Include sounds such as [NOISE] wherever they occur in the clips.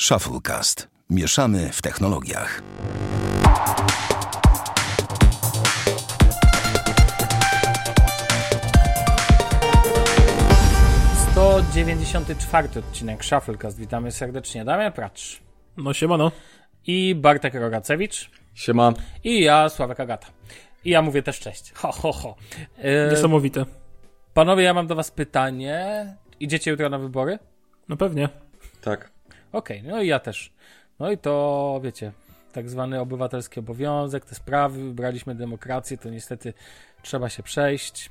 Shufflecast. Mieszamy w technologiach. To 94 odcinek Shufflecast. Witamy serdecznie. Damian Pracz No siemano. i Bartek Rogacewicz Siema. i ja, Sławek Agata. I ja mówię też cześć. Ho, ho, ho. E, Niesamowite. panowie, ja mam do was pytanie. Idziecie jutro na wybory? No pewnie. Tak. Okej, no i ja też. No i to, wiecie, tak zwany obywatelski obowiązek, te sprawy, wybraliśmy demokrację, to niestety trzeba się przejść.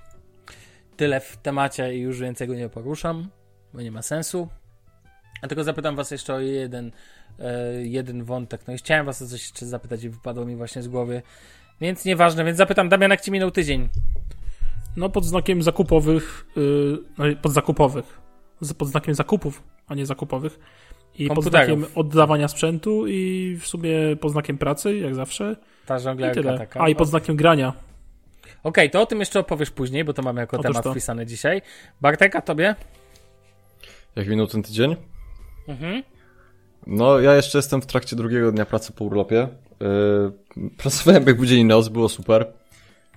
Tyle w temacie i już więcej go nie poruszam, bo nie ma sensu. Tylko zapytam was jeszcze o jeden, e, jeden wątek. No i chciałem was o coś jeszcze zapytać i wypadło mi właśnie z głowy. Więc nieważne, więc zapytam Damian, jak ci minął tydzień? No pod znakiem zakupowych, yy, pod zakupowych. Pod znakiem zakupów, a nie zakupowych. I pod znakiem oddawania sprzętu i w sumie pod znakiem pracy, jak zawsze. Ta I żonglerka tyle. taka. A i pod znakiem grania. Okej, to o tym jeszcze opowiesz później, bo to mamy jako Otóż temat to. wpisany dzisiaj. Bartek, a tobie? Jak minął ten tydzień? Mhm. No, ja jeszcze jestem w trakcie drugiego dnia pracy po urlopie. Yy, pracowałem jak dzień i noc, było super.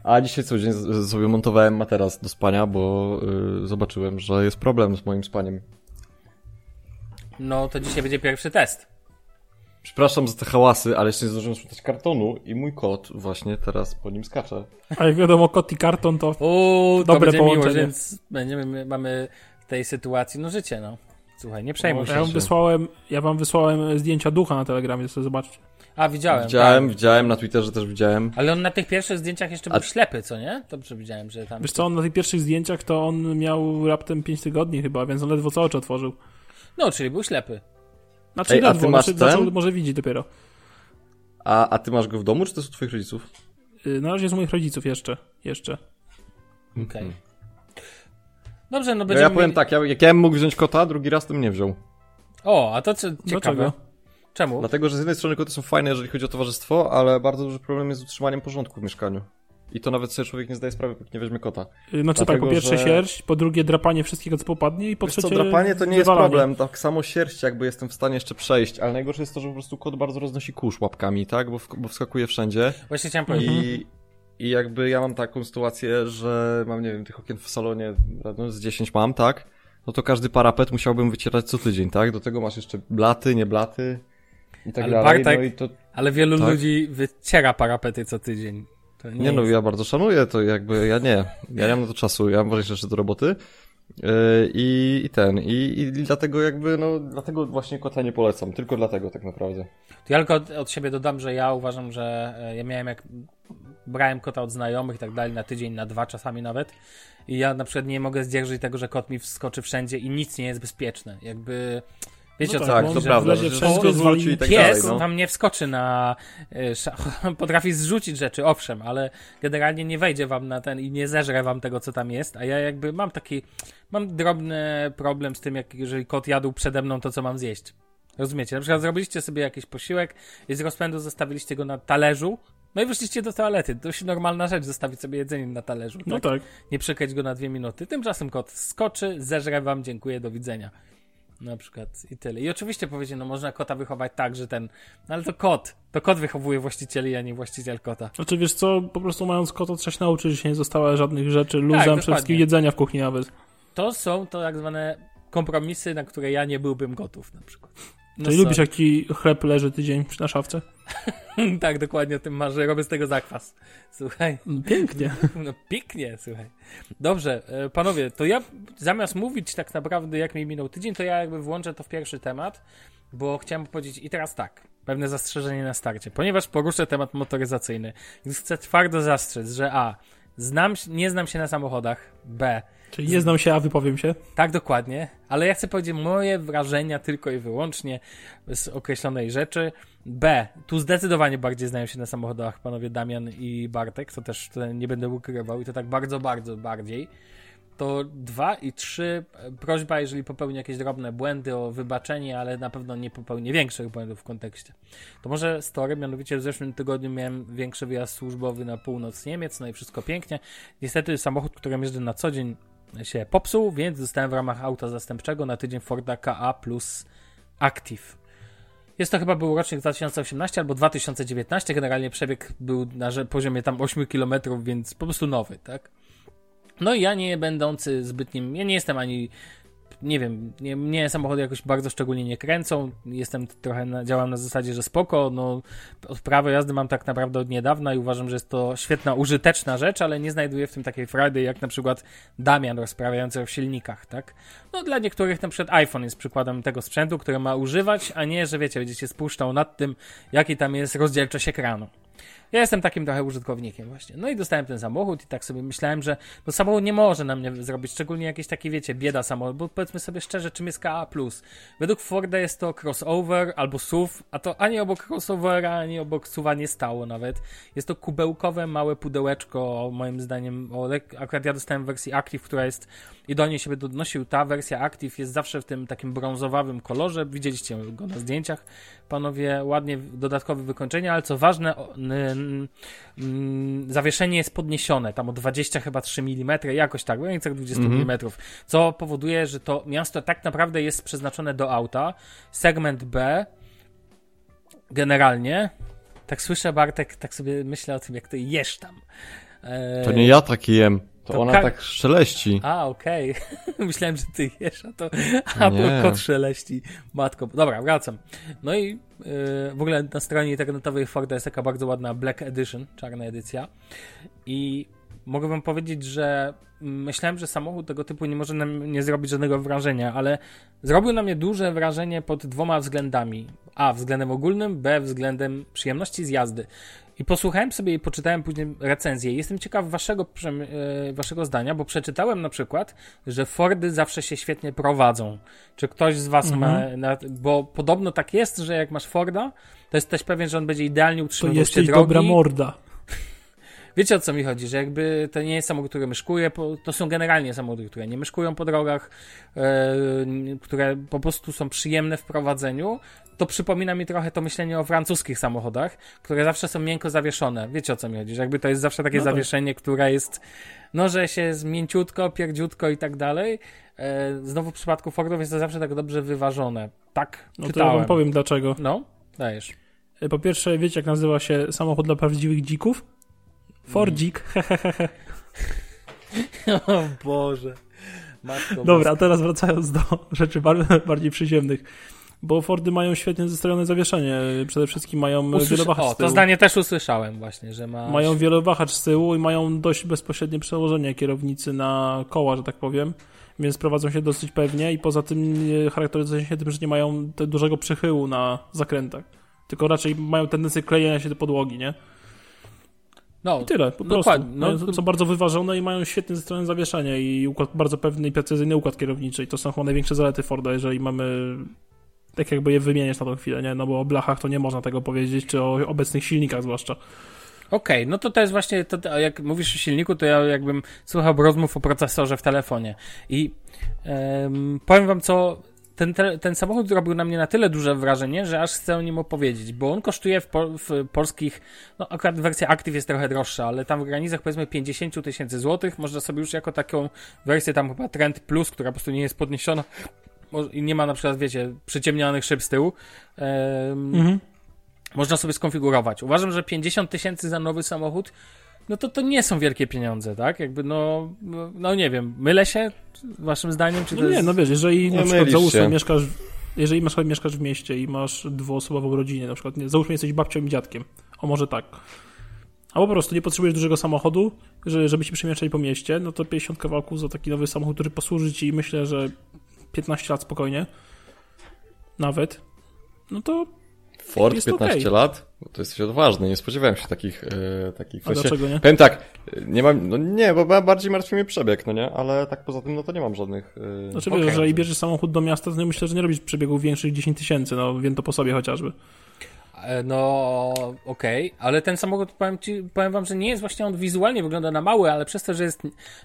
A dzisiaj cały dzień sobie montowałem materac do spania, bo yy, zobaczyłem, że jest problem z moim spaniem. No to dzisiaj będzie pierwszy test. Przepraszam za te hałasy, ale jeszcze nie zdążyłem spytać kartonu i mój kot właśnie teraz po nim skacze. A jak wiadomo, kot i karton to Uuu, to Dobre będzie miło, połączenie. więc będziemy, mamy w tej sytuacji, no życie, no. Słuchaj, nie przejmuj No, ja się. wam wysłałem, ja wam wysłałem zdjęcia ducha na telegramie, sobie zobaczcie. A, widziałem. Widziałem, Tak. widziałem, na Twitterze też widziałem. Ale on na tych pierwszych zdjęciach jeszcze był ślepy, co nie? Dobrze widziałem, że tam... Wiesz co, on na tych pierwszych zdjęciach to on miał raptem 5 tygodni chyba, więc on ledwo co oczy otworzył. No, czyli był ślepy. Znaczy Ej, a ty masz znaczy, ten? zaczął może widzieć dopiero. A, a ty masz go w domu, czy to jest u twoich rodziców? Yy, Na razie jest u moich rodziców jeszcze. Jeszcze. Okej. Dobrze, no No będziemy ja powiem mieli- tak, ja, jak ja bym mógł wziąć kota, drugi raz to bym nie wziął. O, a to co ciekawe. Dlaczego? Czemu? Dlatego, że z jednej strony koty są fajne, jeżeli chodzi o towarzystwo, ale bardzo duży problem jest z utrzymaniem porządku w mieszkaniu. I to nawet sobie człowiek nie zdaje sprawy, póki nie weźmie kota. Znaczy tak, Dlatego, po pierwsze że- sierść, po drugie drapanie wszystkiego, co popadnie i po Wiesz co, trzecie drapanie to nie jest wywalanie. problem, tak samo sierść jakby jestem w stanie jeszcze przejść, ale najgorsze jest to, że po prostu kot bardzo roznosi kurz łapkami, tak, bo, w, bo wskakuje wszędzie Właśnie chciałem powiedzieć. i, i jakby ja mam taką sytuację, że mam, nie wiem, tych okien w salonie, no, z 10 mam, tak, no to każdy parapet musiałbym wycierać co tydzień, tak, do tego masz jeszcze blaty, nie blaty i tak Ale dalej, Bartek- no i to, Ale wielu Tak. ludzi wyciera parapety co tydzień. Nie, Nie no, ja bardzo szanuję to, jakby ja nie. Ja nie mam na to czasu, ja mam ważniejsze rzeczy do roboty. Yy, I, I ten, i, i dlatego jakby, no, dlatego właśnie kota nie polecam, tylko dlatego tak naprawdę. To ja tylko od, od siebie dodam, że ja uważam, że e, ja miałem jak brałem kota od znajomych i tak dalej na tydzień, na dwa czasami nawet i ja na przykład nie mogę zdzierżyć tego, że kot mi wskoczy wszędzie i nic nie jest bezpieczne. Jakby wiecie No o tak, co Tak, bo to prawda, że wszystko i tak Pies dalej, no. wam nie wskoczy na. e, [LAUGHS] Potrafi zrzucić rzeczy, owszem, ale generalnie nie wejdzie wam na ten i nie zeżre wam tego, co tam jest. A ja jakby mam taki. Mam drobny problem z tym, jak jeżeli kot jadł przede mną to, co mam zjeść. Rozumiecie? Na przykład zrobiliście sobie jakiś posiłek i z rozpędu zostawiliście go na talerzu. No i wyszliście do toalety. To jest normalna rzecz, zostawić sobie jedzenie na talerzu. No tak? tak. Nie przekać go na dwie minuty. Tymczasem kot skoczy, zeżre wam, dziękuję, do widzenia. Na przykład i tyle. I oczywiście powiecie, no można kota wychować tak, że ten. No ale to kot. To kot wychowuje właścicieli, a nie właściciel kota. Znaczy wiesz co, po prostu mając kota trzeba się nauczyć, że się nie została żadnych rzeczy, luzem, dokładnie. przede wszystkim jedzenia w kuchni nawet. To są to tak zwane kompromisy, na które ja nie byłbym gotów na przykład. No Czyli sorry. lubisz jak ci chleb leży tydzień na szafce? [LAUGHS] tak, dokładnie o tym marzę. Robię z tego zakwas. Słuchaj. Pięknie. No pięknie, [LAUGHS] słuchaj. Dobrze, e, panowie, to ja zamiast mówić tak naprawdę jak mi minął tydzień, to ja jakby włączę to w pierwszy temat, bo chciałem powiedzieć i teraz tak, pewne zastrzeżenie na starcie, ponieważ poruszę temat motoryzacyjny, chcę twardo zastrzec, że a, znam, nie znam się na samochodach, b, Czyli nie znam się, a wypowiem się. tak dokładnie, ale ja chcę powiedzieć moje wrażenia tylko i wyłącznie z określonej rzeczy. B. Tu zdecydowanie bardziej znają się na samochodach panowie Damian i Bartek, to też nie będę ukrywał i to tak bardzo, bardzo bardziej. To dwa i trzy prośba, jeżeli popełnię jakieś drobne błędy o wybaczenie, ale na pewno nie popełnię większych błędów w kontekście. To może story, mianowicie w zeszłym tygodniu miałem większy wyjazd służbowy na północ Niemiec, no i wszystko pięknie. Niestety samochód, którym jeżdżę na co dzień się popsuł, więc dostałem w ramach auta zastępczego na tydzień Forda KA plus Active. Jest to chyba był rocznik 2018 albo 2019, generalnie przebieg był na poziomie tam 8 km, więc po prostu nowy, tak? No i ja nie będący zbytnim, ja nie jestem ani nie wiem, nie, mnie samochody jakoś bardzo szczególnie nie kręcą. Jestem trochę, na, działam na zasadzie, że spoko, no prawo jazdy mam tak naprawdę od niedawna i uważam, że jest to świetna, użyteczna rzecz, ale nie znajduję w tym takiej frajdy jak na przykład Damian rozprawiający o silnikach, tak? No dla niektórych na przykład iPhone jest przykładem tego sprzętu, który ma używać, a nie, że wiecie, będziecie spuszczał nad tym, jaki tam jest rozdzielczość ekranu. Ja jestem takim trochę użytkownikiem właśnie. No i dostałem ten samochód i tak sobie myślałem, że no samochód nie może na mnie zrobić, szczególnie jakieś takie, wiecie, bieda samochód, bo powiedzmy sobie szczerze, czym jest KA+. Według Forda jest to crossover albo SUV, a to ani obok crossovera, ani obok SUVa nie stało nawet. Jest to kubełkowe, małe pudełeczko, moim zdaniem, o, akurat ja dostałem wersję Active, która jest i do niej się donosił. Ta wersja Active jest zawsze w tym takim brązowawym kolorze. Widzieliście go na zdjęciach. Panowie, ładnie dodatkowe wykończenie, ale co ważne, zawieszenie jest podniesione, tam o 20 chyba 3 mm, jakoś tak, w granicach 20 mm, co powoduje, że to miasto tak naprawdę jest przeznaczone do auta. Segment B generalnie, tak słyszę Bartek, tak sobie myślę o tym, jak to jesz tam. To nie ja taki jem. To, to ona ka... tak szeleści. A, okej. Okay. [LAUGHS] Myślałem, że ty jesz, a to a kot szeleści. Matko. Dobra, wracam. No i yy, w ogóle na stronie internetowej Forda jest taka bardzo ładna Black Edition, czarna edycja. I mogę wam powiedzieć, że myślałem, że samochód tego typu nie może nam nie zrobić żadnego wrażenia, ale zrobił na mnie duże wrażenie pod dwoma względami. A, względem ogólnym, B, względem przyjemności z jazdy. I posłuchałem sobie i poczytałem później recenzję. Jestem ciekaw waszego, e, waszego zdania, bo przeczytałem na przykład, że Fordy zawsze się świetnie prowadzą. Czy ktoś z was mhm. ma... Bo podobno tak jest, że jak masz Forda, to jesteś pewien, że on będzie idealnie utrzymywał się drogi. To jest dobra morda. Wiecie o co mi chodzi, że jakby to nie jest samochód, który myszkuje, to są generalnie samochody, które nie myszkują po drogach, e, które po prostu są przyjemne w prowadzeniu. To przypomina mi trochę to myślenie o francuskich samochodach, które zawsze są miękko zawieszone. Wiecie o co mi chodzi, że jakby to jest zawsze takie no tak. zawieszenie, które jest, no że się jest mięciutko, pierdziutko i tak dalej. E, znowu w przypadku Fordów jest to zawsze tak dobrze wyważone. Tak No to ja wam powiem dlaczego. No, dajesz. E, po pierwsze, wiecie jak nazywa się samochód dla prawdziwych dzików? Fordzik. [LAUGHS] o Boże. Matko Dobra, a teraz wracając do rzeczy bardziej przyziemnych. Bo Fordy mają świetnie zestrojone zawieszenie. Przede wszystkim mają Usłysz... wielowahacz o, z tyłu. to zdanie też usłyszałem właśnie, że ma... Mają wielowahacz z tyłu i mają dość bezpośrednie przełożenie kierownicy na koła, że tak powiem. Więc prowadzą się dosyć pewnie i poza tym charakteryzują się tym, że nie mają dużego przychyłu na zakrętach. Tylko raczej mają tendencję klejenia się do podłogi, nie? No, I tyle, po prostu. No, są bardzo wyważone i mają świetne ze strony zawieszenia i układ, bardzo pewny i precyzyjny układ kierowniczy. I to są chyba największe zalety Forda, jeżeli mamy tak jakby je wymieniać na tą chwilę, nie? No bo o blachach to nie można tego powiedzieć, czy o obecnych silnikach zwłaszcza. Okej, okay, no to to jest właśnie, to, jak mówisz o silniku, to ja jakbym słuchał rozmów o procesorze w telefonie. I um, powiem wam, co ten, ten samochód zrobił na mnie na tyle duże wrażenie, że aż chcę o nim opowiedzieć, bo on kosztuje w, po, w polskich, no akurat wersja Active jest trochę droższa, ale tam w granicach powiedzmy 50 tysięcy złotych można sobie już jako taką wersję tam chyba Trend Plus, która po prostu nie jest podniesiona i nie ma na przykład, wiecie, przyciemnionych szyb z tyłu, mhm. można sobie skonfigurować. Uważam, że 50 tysięcy za nowy samochód no to to nie są wielkie pieniądze, tak? Jakby no, no nie wiem, mylę się waszym zdaniem? Czy no nie, jest... no wiesz, jeżeli nie na przykład załóżmy mieszkasz, jeżeli masz, mieszkasz w mieście i masz dwuosobową rodzinę, na przykład, nie, załóżmy jesteś babcią i dziadkiem, o może tak, albo po prostu nie potrzebujesz dużego samochodu, że, żeby się przemieszczać po mieście, no to 50 kawałków za taki nowy samochód, który posłuży ci myślę, że 15 lat spokojnie, nawet, no to Ford, 15 okay. lat? To jesteś odważny, nie spodziewałem się takich, e, takich kwestii. dlaczego nie? Powiem tak, nie mam, no nie, bo bardziej martwi mnie przebieg, no nie, ale tak poza tym, no to nie mam żadnych... E... Znaczy okay. wiesz, jeżeli bierzesz samochód do miasta, to nie myślę, że nie robisz przebiegów większych 10 tysięcy, no wiem to po sobie chociażby. E, no, okej, okay. ale ten samochód, powiem, ci, powiem wam, że nie jest właśnie on wizualnie wygląda na mały, ale przez to, że jest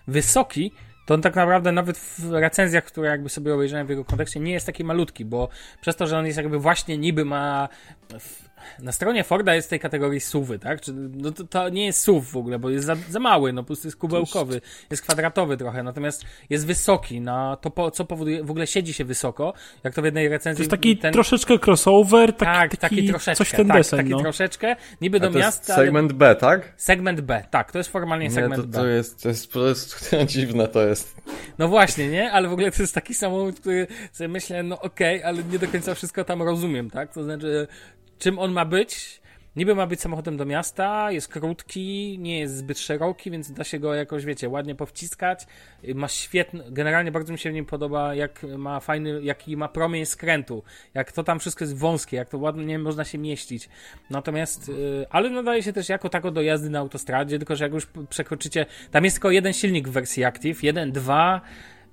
wysoki, to on tak naprawdę nawet w recenzjach, które jakby sobie obejrzałem w jego kontekście, nie jest taki malutki, bo przez to, że on jest jakby właśnie niby ma na stronie Forda jest w tej kategorii suwy, tak? Czy, no to, to nie jest SUV w ogóle, bo jest za, za mały, no po prostu jest kubełkowy, jest kwadratowy trochę, natomiast jest wysoki, na to po, co powoduje, w ogóle siedzi się wysoko, jak to w jednej recenzji. To jest taki ten, troszeczkę crossover, taki, tak, taki, taki troszeczkę, coś w ten tak, desen, taki no. troszeczkę, niby do to jest miasta, ale- segment B, tak? segment B, tak, to jest formalnie Nie, segment to, B. to jest, to jest, to jest [LAUGHS] dziwne to jest. No właśnie, nie? Ale w ogóle to jest taki samochód, który sobie myślę, no okej, ale nie do końca wszystko tam rozumiem, tak? To znaczy, czym on ma być? Niby ma być samochodem do miasta, jest krótki, nie jest zbyt szeroki, więc da się go jakoś, wiecie, ładnie powciskać. Ma świetny, generalnie bardzo mi się w nim podoba, jak ma fajny, jaki ma promień skrętu, jak to tam wszystko jest wąskie, jak to ładnie można się mieścić. Natomiast, yy, ale nadaje się też jako tako do jazdy na autostradzie, tylko że jak już przekroczycie, tam jest tylko jeden silnik w wersji Active, jeden, dwa,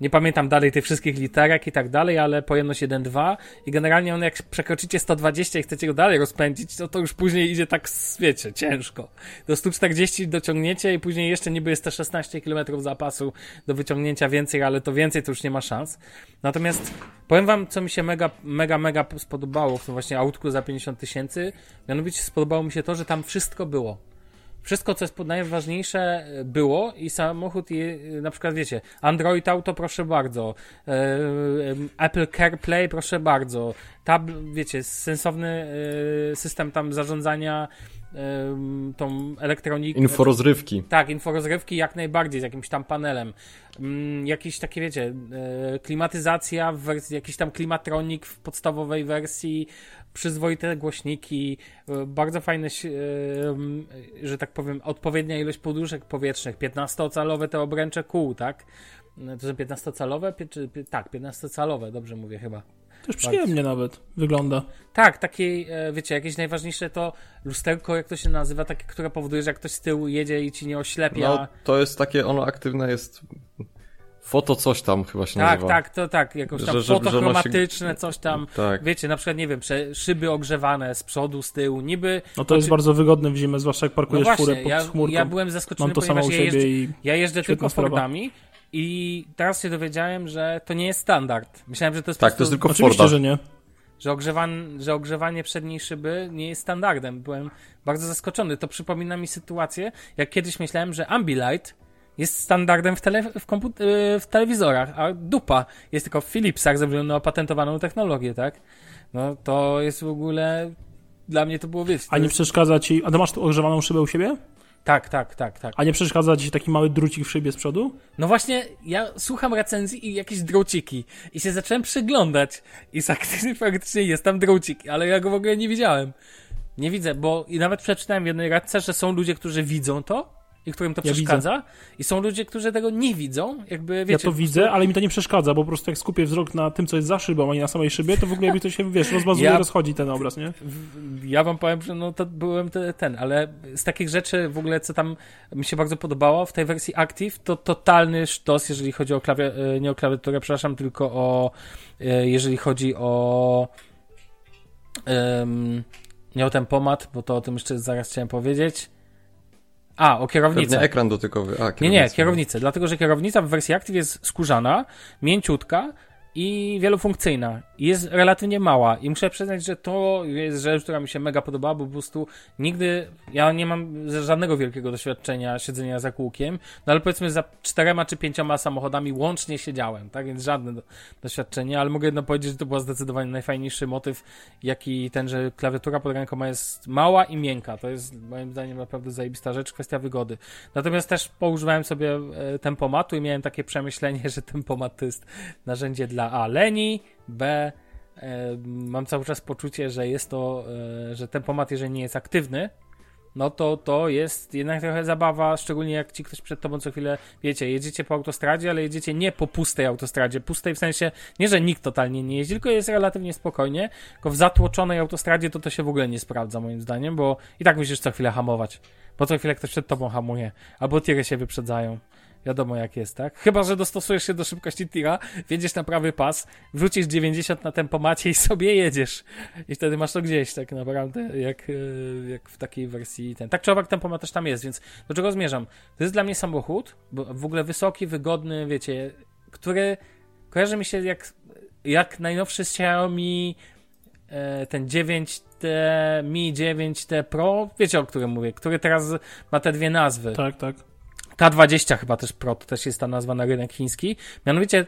nie pamiętam dalej tych wszystkich literek i tak dalej, ale pojemność 1.2 i generalnie on jak przekroczycie 120 i chcecie go dalej rozpędzić, to to już później idzie tak, wiecie, ciężko. Do 140 dociągniecie i później jeszcze niby jest te 16 km zapasu do wyciągnięcia więcej, ale to więcej to już nie ma szans. Natomiast powiem wam, co mi się mega, mega, mega spodobało w tym właśnie autku za 50 tysięcy, mianowicie spodobało mi się to, że tam wszystko było wszystko, co jest najważniejsze, było i samochód, je, na przykład wiecie, Android Auto, proszę bardzo, e, e, Apple CarPlay, proszę bardzo, tab, wiecie, sensowny e, system tam zarządzania e, tą elektroniką. Inforozrywki. Tak, inforozrywki jak najbardziej z jakimś tam panelem. Mm, jakieś takie, wiecie, e, klimatyzacja w wersji, jakiś tam klimatronik w podstawowej wersji, przyzwoite głośniki, e, bardzo fajne, e, że tak powiem, odpowiednia ilość poduszek powietrznych, 15-calowe te obręcze kół, tak? To są 15-calowe? Pie- Czy, pie- tak, 15-calowe, dobrze mówię chyba. Też przyjemnie nawet wygląda. Tak, takie, e, wiecie, jakieś najważniejsze to lusterko, jak to się nazywa, takie, które powoduje, że jak ktoś z tyłu jedzie i ci nie oślepia. No, to jest takie, ono aktywne jest... Foto coś tam chyba się Tak, nazywa. tak, to tak, jakąś tam Że- ono się- fotochromatyczne, coś tam. Tak. Wiecie, na przykład, nie wiem, szyby ogrzewane z przodu, z tyłu, niby. No to jest bardzo wygodne w zimę, zwłaszcza jak No parkujesz właśnie, furę pod ja, chmurką. ja byłem zaskoczony, Mam to samo ponieważ u ja siebie jeżdżę, i ja jeżdżę tylko sprawa. Fordami i teraz się dowiedziałem, że to nie jest standard. Myślałem, że to jest Tak, to jest tylko w Oczywiście, Fordach. że nie. że, ogrzewan, że ogrzewanie przedniej szyby nie jest standardem. Byłem bardzo zaskoczony. To przypomina mi sytuację, jak kiedyś myślałem, że Ambilight jest standardem w, tele, w, komput- y, w telewizorach, a dupa jest tylko w Philipsach ze względu na opatentowaną technologię, tak? No to jest w ogóle... Dla mnie to było, to A nie jest... przeszkadza ci... A ty masz tu ogrzewaną szybę u siebie? Tak, tak, tak, tak. A nie przeszkadza ci taki mały drucik w szybie z przodu? No właśnie, ja słucham recenzji i jakieś drociki i się zacząłem przyglądać i faktycznie, faktycznie jest tam drocik, ale ja go w ogóle nie widziałem. Nie widzę, bo i nawet przeczytałem w jednej radce, że są ludzie, którzy widzą to i którym to Ja przeszkadza i są ludzie, którzy tego nie widzą, jakby wiecie... ja to widzę, ale mi to nie przeszkadza, bo po prostu jak skupię wzrok na tym, co jest za szybą, a nie na samej szybie, to w ogóle mi to się, wiesz, rozmazuje, Ja- rozchodzi ten obraz, nie? Ja wam powiem, że no to byłem te, ten, ale z takich rzeczy w ogóle, co tam mi się bardzo podobało w tej wersji Active, to totalny sztos, jeżeli chodzi o klawie, e, nie o klawiaturę, przepraszam, tylko o, e, jeżeli chodzi o em, nie o tempomat, bo to o tym jeszcze zaraz chciałem powiedzieć. A, o kierownicę. Pewnie ekran dotykowy. A, Nie, nie, kierownica. kierownicę, dlatego że kierownica w wersji Active jest skórzana, mięciutka i wielofunkcyjna. Jest relatywnie mała i muszę przyznać, że to jest rzecz, która mi się mega podobała, bo po prostu nigdy, ja nie mam żadnego wielkiego doświadczenia siedzenia za kółkiem, no ale powiedzmy za czterema czy pięcioma samochodami łącznie siedziałem, tak, więc żadne do, doświadczenie, ale mogę jedno powiedzieć, że to był zdecydowanie najfajniejszy motyw, jaki ten, że klawiatura pod rękoma jest mała i miękka, to jest moim zdaniem naprawdę zajebista rzecz, kwestia wygody. Natomiast też poużywałem sobie e, tempomatu i miałem takie przemyślenie, [LAUGHS] że tempomat to jest narzędzie dla A leni, B e, mam cały czas poczucie, że jest to, e, że tempomat jeżeli nie jest aktywny, no to to jest jednak trochę zabawa, szczególnie jak ci ktoś przed tobą co chwilę, wiecie, jedziecie po autostradzie, ale jedziecie nie po pustej autostradzie, pustej w sensie, nie, że nikt totalnie nie jeździ, tylko jest relatywnie spokojnie, tylko w zatłoczonej autostradzie to to się w ogóle nie sprawdza moim zdaniem, bo i tak musisz co chwilę hamować, bo co chwilę ktoś przed tobą hamuje, albo tiry się wyprzedzają. Wiadomo jak jest, tak? Chyba, że dostosujesz się do szybkości tira, wjedziesz na prawy pas, wrzucisz 90 na tempomacie i sobie jedziesz. I wtedy masz to gdzieś tak naprawdę, jak, e, jak w takiej wersji ten. Tak czy owak tempomat też tam jest, więc do czego zmierzam? To jest dla mnie samochód, bo w ogóle wysoki, wygodny, wiecie, który kojarzy mi się jak, jak najnowszy Xiaomi e, ten 9T, Mi 9T Pro, wiecie o którym mówię, który teraz ma te dwie nazwy. Tak, tak. K20 chyba też Pro, to też jest ta nazwa na rynek chiński. Mianowicie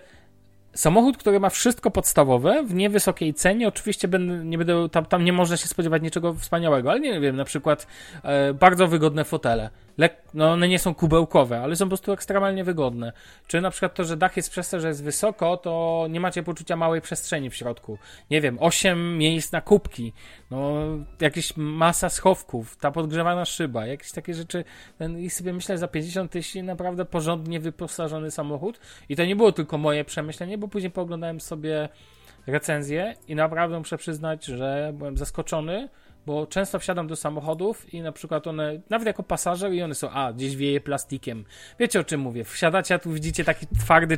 samochód, który ma wszystko podstawowe w niewysokiej cenie. Oczywiście nie będę, tam, tam nie można się spodziewać niczego wspaniałego, ale nie wiem, na przykład e, bardzo wygodne fotele. No one nie są kubełkowe, ale są po prostu ekstremalnie wygodne. Czy na przykład to, że dach jest przez to, że jest wysoko, to nie macie poczucia małej przestrzeni w środku. Nie wiem, 8 miejsc na kubki, no jakieś masa schowków, ta podgrzewana szyba, jakieś takie rzeczy. I sobie myślę, za 50 tysięcy naprawdę porządnie wyposażony samochód. I to nie było tylko moje przemyślenie, bo później pooglądałem sobie recenzję i naprawdę muszę przyznać, że byłem zaskoczony bo często wsiadam do samochodów i na przykład one, nawet jako pasażer, i one są, a, gdzieś wieje plastikiem. Wiecie o czym mówię? Wsiadacie, a tu widzicie taki twardy,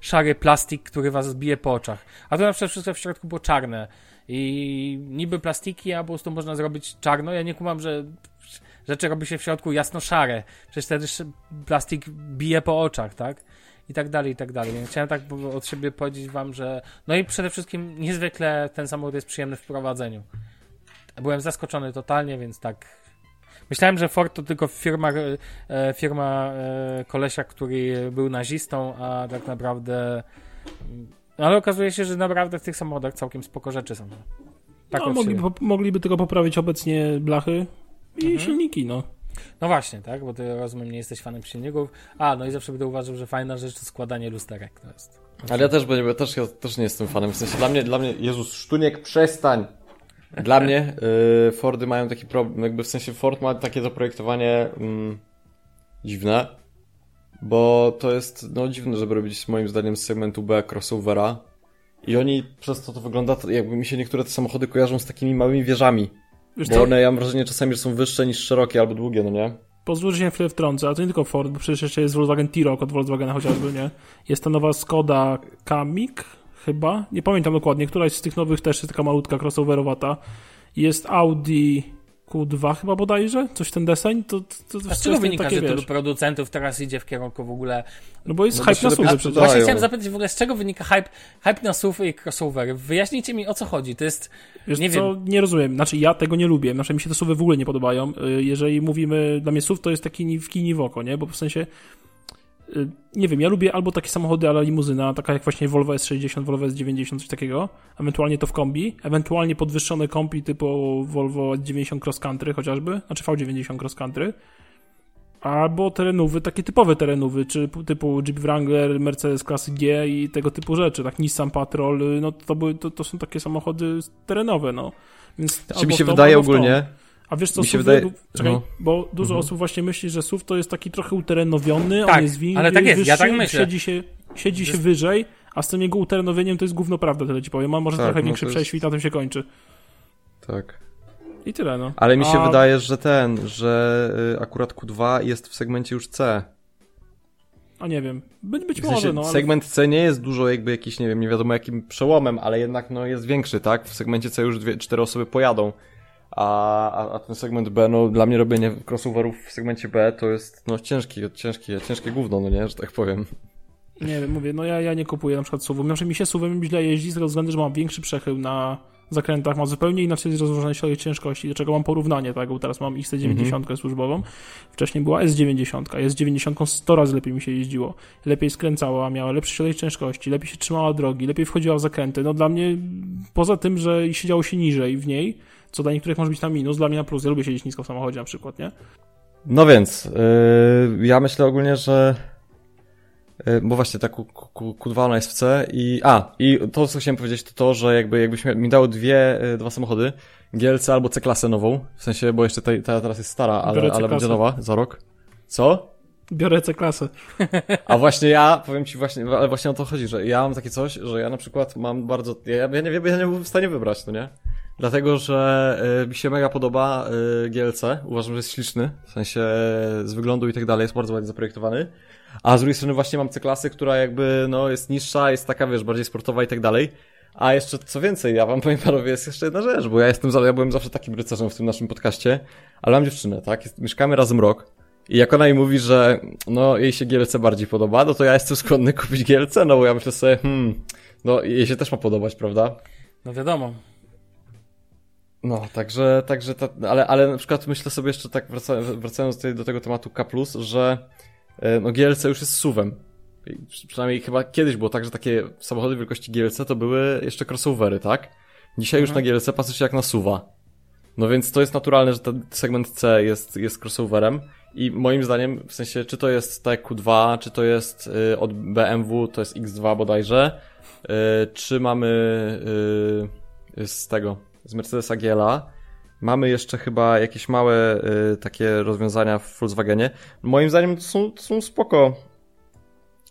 szary plastik, który was bije po oczach. A tu na przykład wszystko w środku było czarne. I niby plastiki, a po prostu można zrobić czarno. Ja nie kumam, że rzeczy robi się w środku jasno-szare. Przecież wtedy plastik bije po oczach, tak? i tak dalej, i tak dalej. Więc chciałem tak od siebie powiedzieć wam, że no i przede wszystkim niezwykle ten samochód jest przyjemny w prowadzeniu. Byłem zaskoczony totalnie, więc tak. Myślałem, że Ford to tylko firma, e, firma e, kolesia, który był nazistą, a tak naprawdę. No, ale okazuje się, że naprawdę w tych samochodach całkiem spoko rzeczy są. Tak no, mogliby, mogliby tylko poprawić obecnie blachy i mhm. silniki, no. No właśnie, tak, bo ty rozumiem, nie jesteś fanem silników. A, no i zawsze będę uważał, że fajna rzecz to składanie lusterek. To jest. Ale ja też, bo też, ja też nie jestem fanem. W sensie dla mnie, dla mnie, Jezus, Sztuniek, przestań! Dla mnie y, Fordy mają taki problem, jakby w sensie Ford ma takie zaprojektowanie mm, dziwne, bo to jest no dziwne, żeby robić moim zdaniem z segmentu B crossovera i oni przez to to wygląda, jakby mi się niektóre te samochody kojarzą z takimi małymi wieżami, Wiesz bo co? one ja mam wrażenie czasami, że są wyższe niż szerokie albo długie, no nie? Pozwól, że się chwilę wtrącę, a to nie tylko Ford, bo przecież jeszcze jest Volkswagen T-Roc od Volkswagena chociażby, nie? Jest ta nowa Skoda Kamik, chyba, nie pamiętam dokładnie, któraś z tych nowych też jest taka malutka crossoverowata. Jest Audi Q2 chyba bodajże, coś ten deseń, to, to, to z czego wynika, takie, że tylu producentów teraz idzie w kierunku w ogóle... No bo jest no hype na SUVy przecież. Właśnie chciałem zapytać w ogóle, z czego wynika hype, hype na SUVy i crossovery? Wyjaśnijcie mi, o co chodzi, to jest... Wiesz nie co, wiem. nie rozumiem, znaczy ja tego nie lubię, znaczy mi się te SUVy w ogóle nie podobają. Y, jeżeli mówimy, dla mnie SUV to jest taki w kini w oko, nie, bo w sensie nie wiem, ja lubię albo takie samochody, ale limuzyna, taka jak właśnie Volvo S60, Volvo S90, coś takiego, ewentualnie to w kombi, ewentualnie podwyższone kombi typu Volvo S90 Cross Country chociażby, znaczy V90 Cross Country, albo terenówy, takie typowe terenówy, czy typu Jeep Wrangler, Mercedes klasy G i tego typu rzeczy, tak Nissan Patrol, y, no to, były, to, to są takie samochody terenowe, no. Więc Czy mi się wydaje ogólnie, a wiesz co, SUV, wydaje... czekaj, no. bo dużo mhm. osób właśnie myśli, że SUV to jest taki trochę uterenowiony, tak, on jest większy, ale tak jest, wyższy, ja tak myślę. siedzi się, siedzi się wyżej, a z tym jego uterenowieniem to jest gówno prawda, tyle ci powiem. Ma może tak, trochę no większy jest... prześwit, a tym się kończy. Tak. I tyle, no. Ale mi się a... wydaje, że ten, że y, akurat Q2 jest w segmencie już C. A nie wiem. Być, być w sensie, może, no. Ale... Segment C nie jest dużo jakby jakiś, nie wiem, nie wiadomo jakim przełomem, ale jednak no jest większy, tak? W segmencie C już dwie, cztery osoby pojadą. A, a, ten segment B, no dla mnie robienie crossoverów w segmencie B to jest no ciężkie, ciężkie, ciężkie gówno, no nie, że tak powiem. Nie wiem, mówię, no ja, ja nie kupuję na przykład SUV. Znaczy mi się SUVem źle jeździ z tego względu, że mam większy przechył na zakrętach, ma zupełnie inaczej rozłożone środek ciężkości, do czego mam porównanie, tak, bo teraz mam XC90 mhm. służbową, wcześniej była S90, S90 100 razy lepiej mi się jeździło, lepiej skręcała, miała lepszy środek ciężkości, lepiej się trzymała drogi, lepiej wchodziła w zakręty, no dla mnie, poza tym, że siedziało się niżej w niej, co dla niektórych może być na minus, dla mnie na plus. Ja lubię siedzieć nisko w samochodzie na przykład, nie? No więc, yy, ja myślę ogólnie, że yy, bo właśnie ta Q, Q, Q2 ona jest w C i a, i to co chciałem powiedzieć to to, że jakby jakbyś mi dał dwie, yy, dwa samochody, GLC albo C-klasę nową, w sensie, bo jeszcze ta, ta teraz jest stara, ale, ale będzie nowa za rok. Co? Biorę C-klasę. A właśnie ja, powiem ci właśnie, ale właśnie o to chodzi, że ja mam takie coś, że ja na przykład mam bardzo, ja, ja nie wiem, ja nie byłem w stanie wybrać, to nie? Dlatego, że y, mi się mega podoba y, GLC. Uważam, że jest śliczny. W sensie z wyglądu i tak dalej jest bardzo ładnie zaprojektowany. A z drugiej strony właśnie mam C-klasy, która jakby no jest niższa, jest taka, wiesz, bardziej sportowa i tak dalej. A jeszcze co więcej, ja wam [LAUGHS] powiem panowie, jest jeszcze jedna rzecz, bo ja jestem, ja byłem zawsze takim rycerzem w tym naszym podcaście, ale mam dziewczynę, tak? Jest, mieszkamy razem rok. I jak ona mi mówi, że no jej się GLC bardziej podoba, no to ja jestem skłonny [LAUGHS] kupić GLC, no bo ja myślę sobie, hmm, no jej się też ma podobać, prawda? No wiadomo. No, także, także ta, ale, ale na przykład myślę sobie jeszcze tak wraca, wracając tutaj do tego tematu K+, że e, no GLC już jest suwem. Przynajmniej chyba kiedyś było tak, że takie samochody wielkości GLC to były jeszcze crossovery, tak? Dzisiaj już Mhm. na GLC patrzy się jak na suwa. No więc to jest naturalne, że ten segment C jest, jest crossoverem i moim zdaniem, w sensie, czy to jest tak Q2, czy to jest y, od BMW, to jest X2 bodajże, y, czy mamy y, z tego, z Mercedesa GLA, mamy jeszcze chyba jakieś małe y, takie rozwiązania w Volkswagenie. Moim zdaniem to są, to są spoko,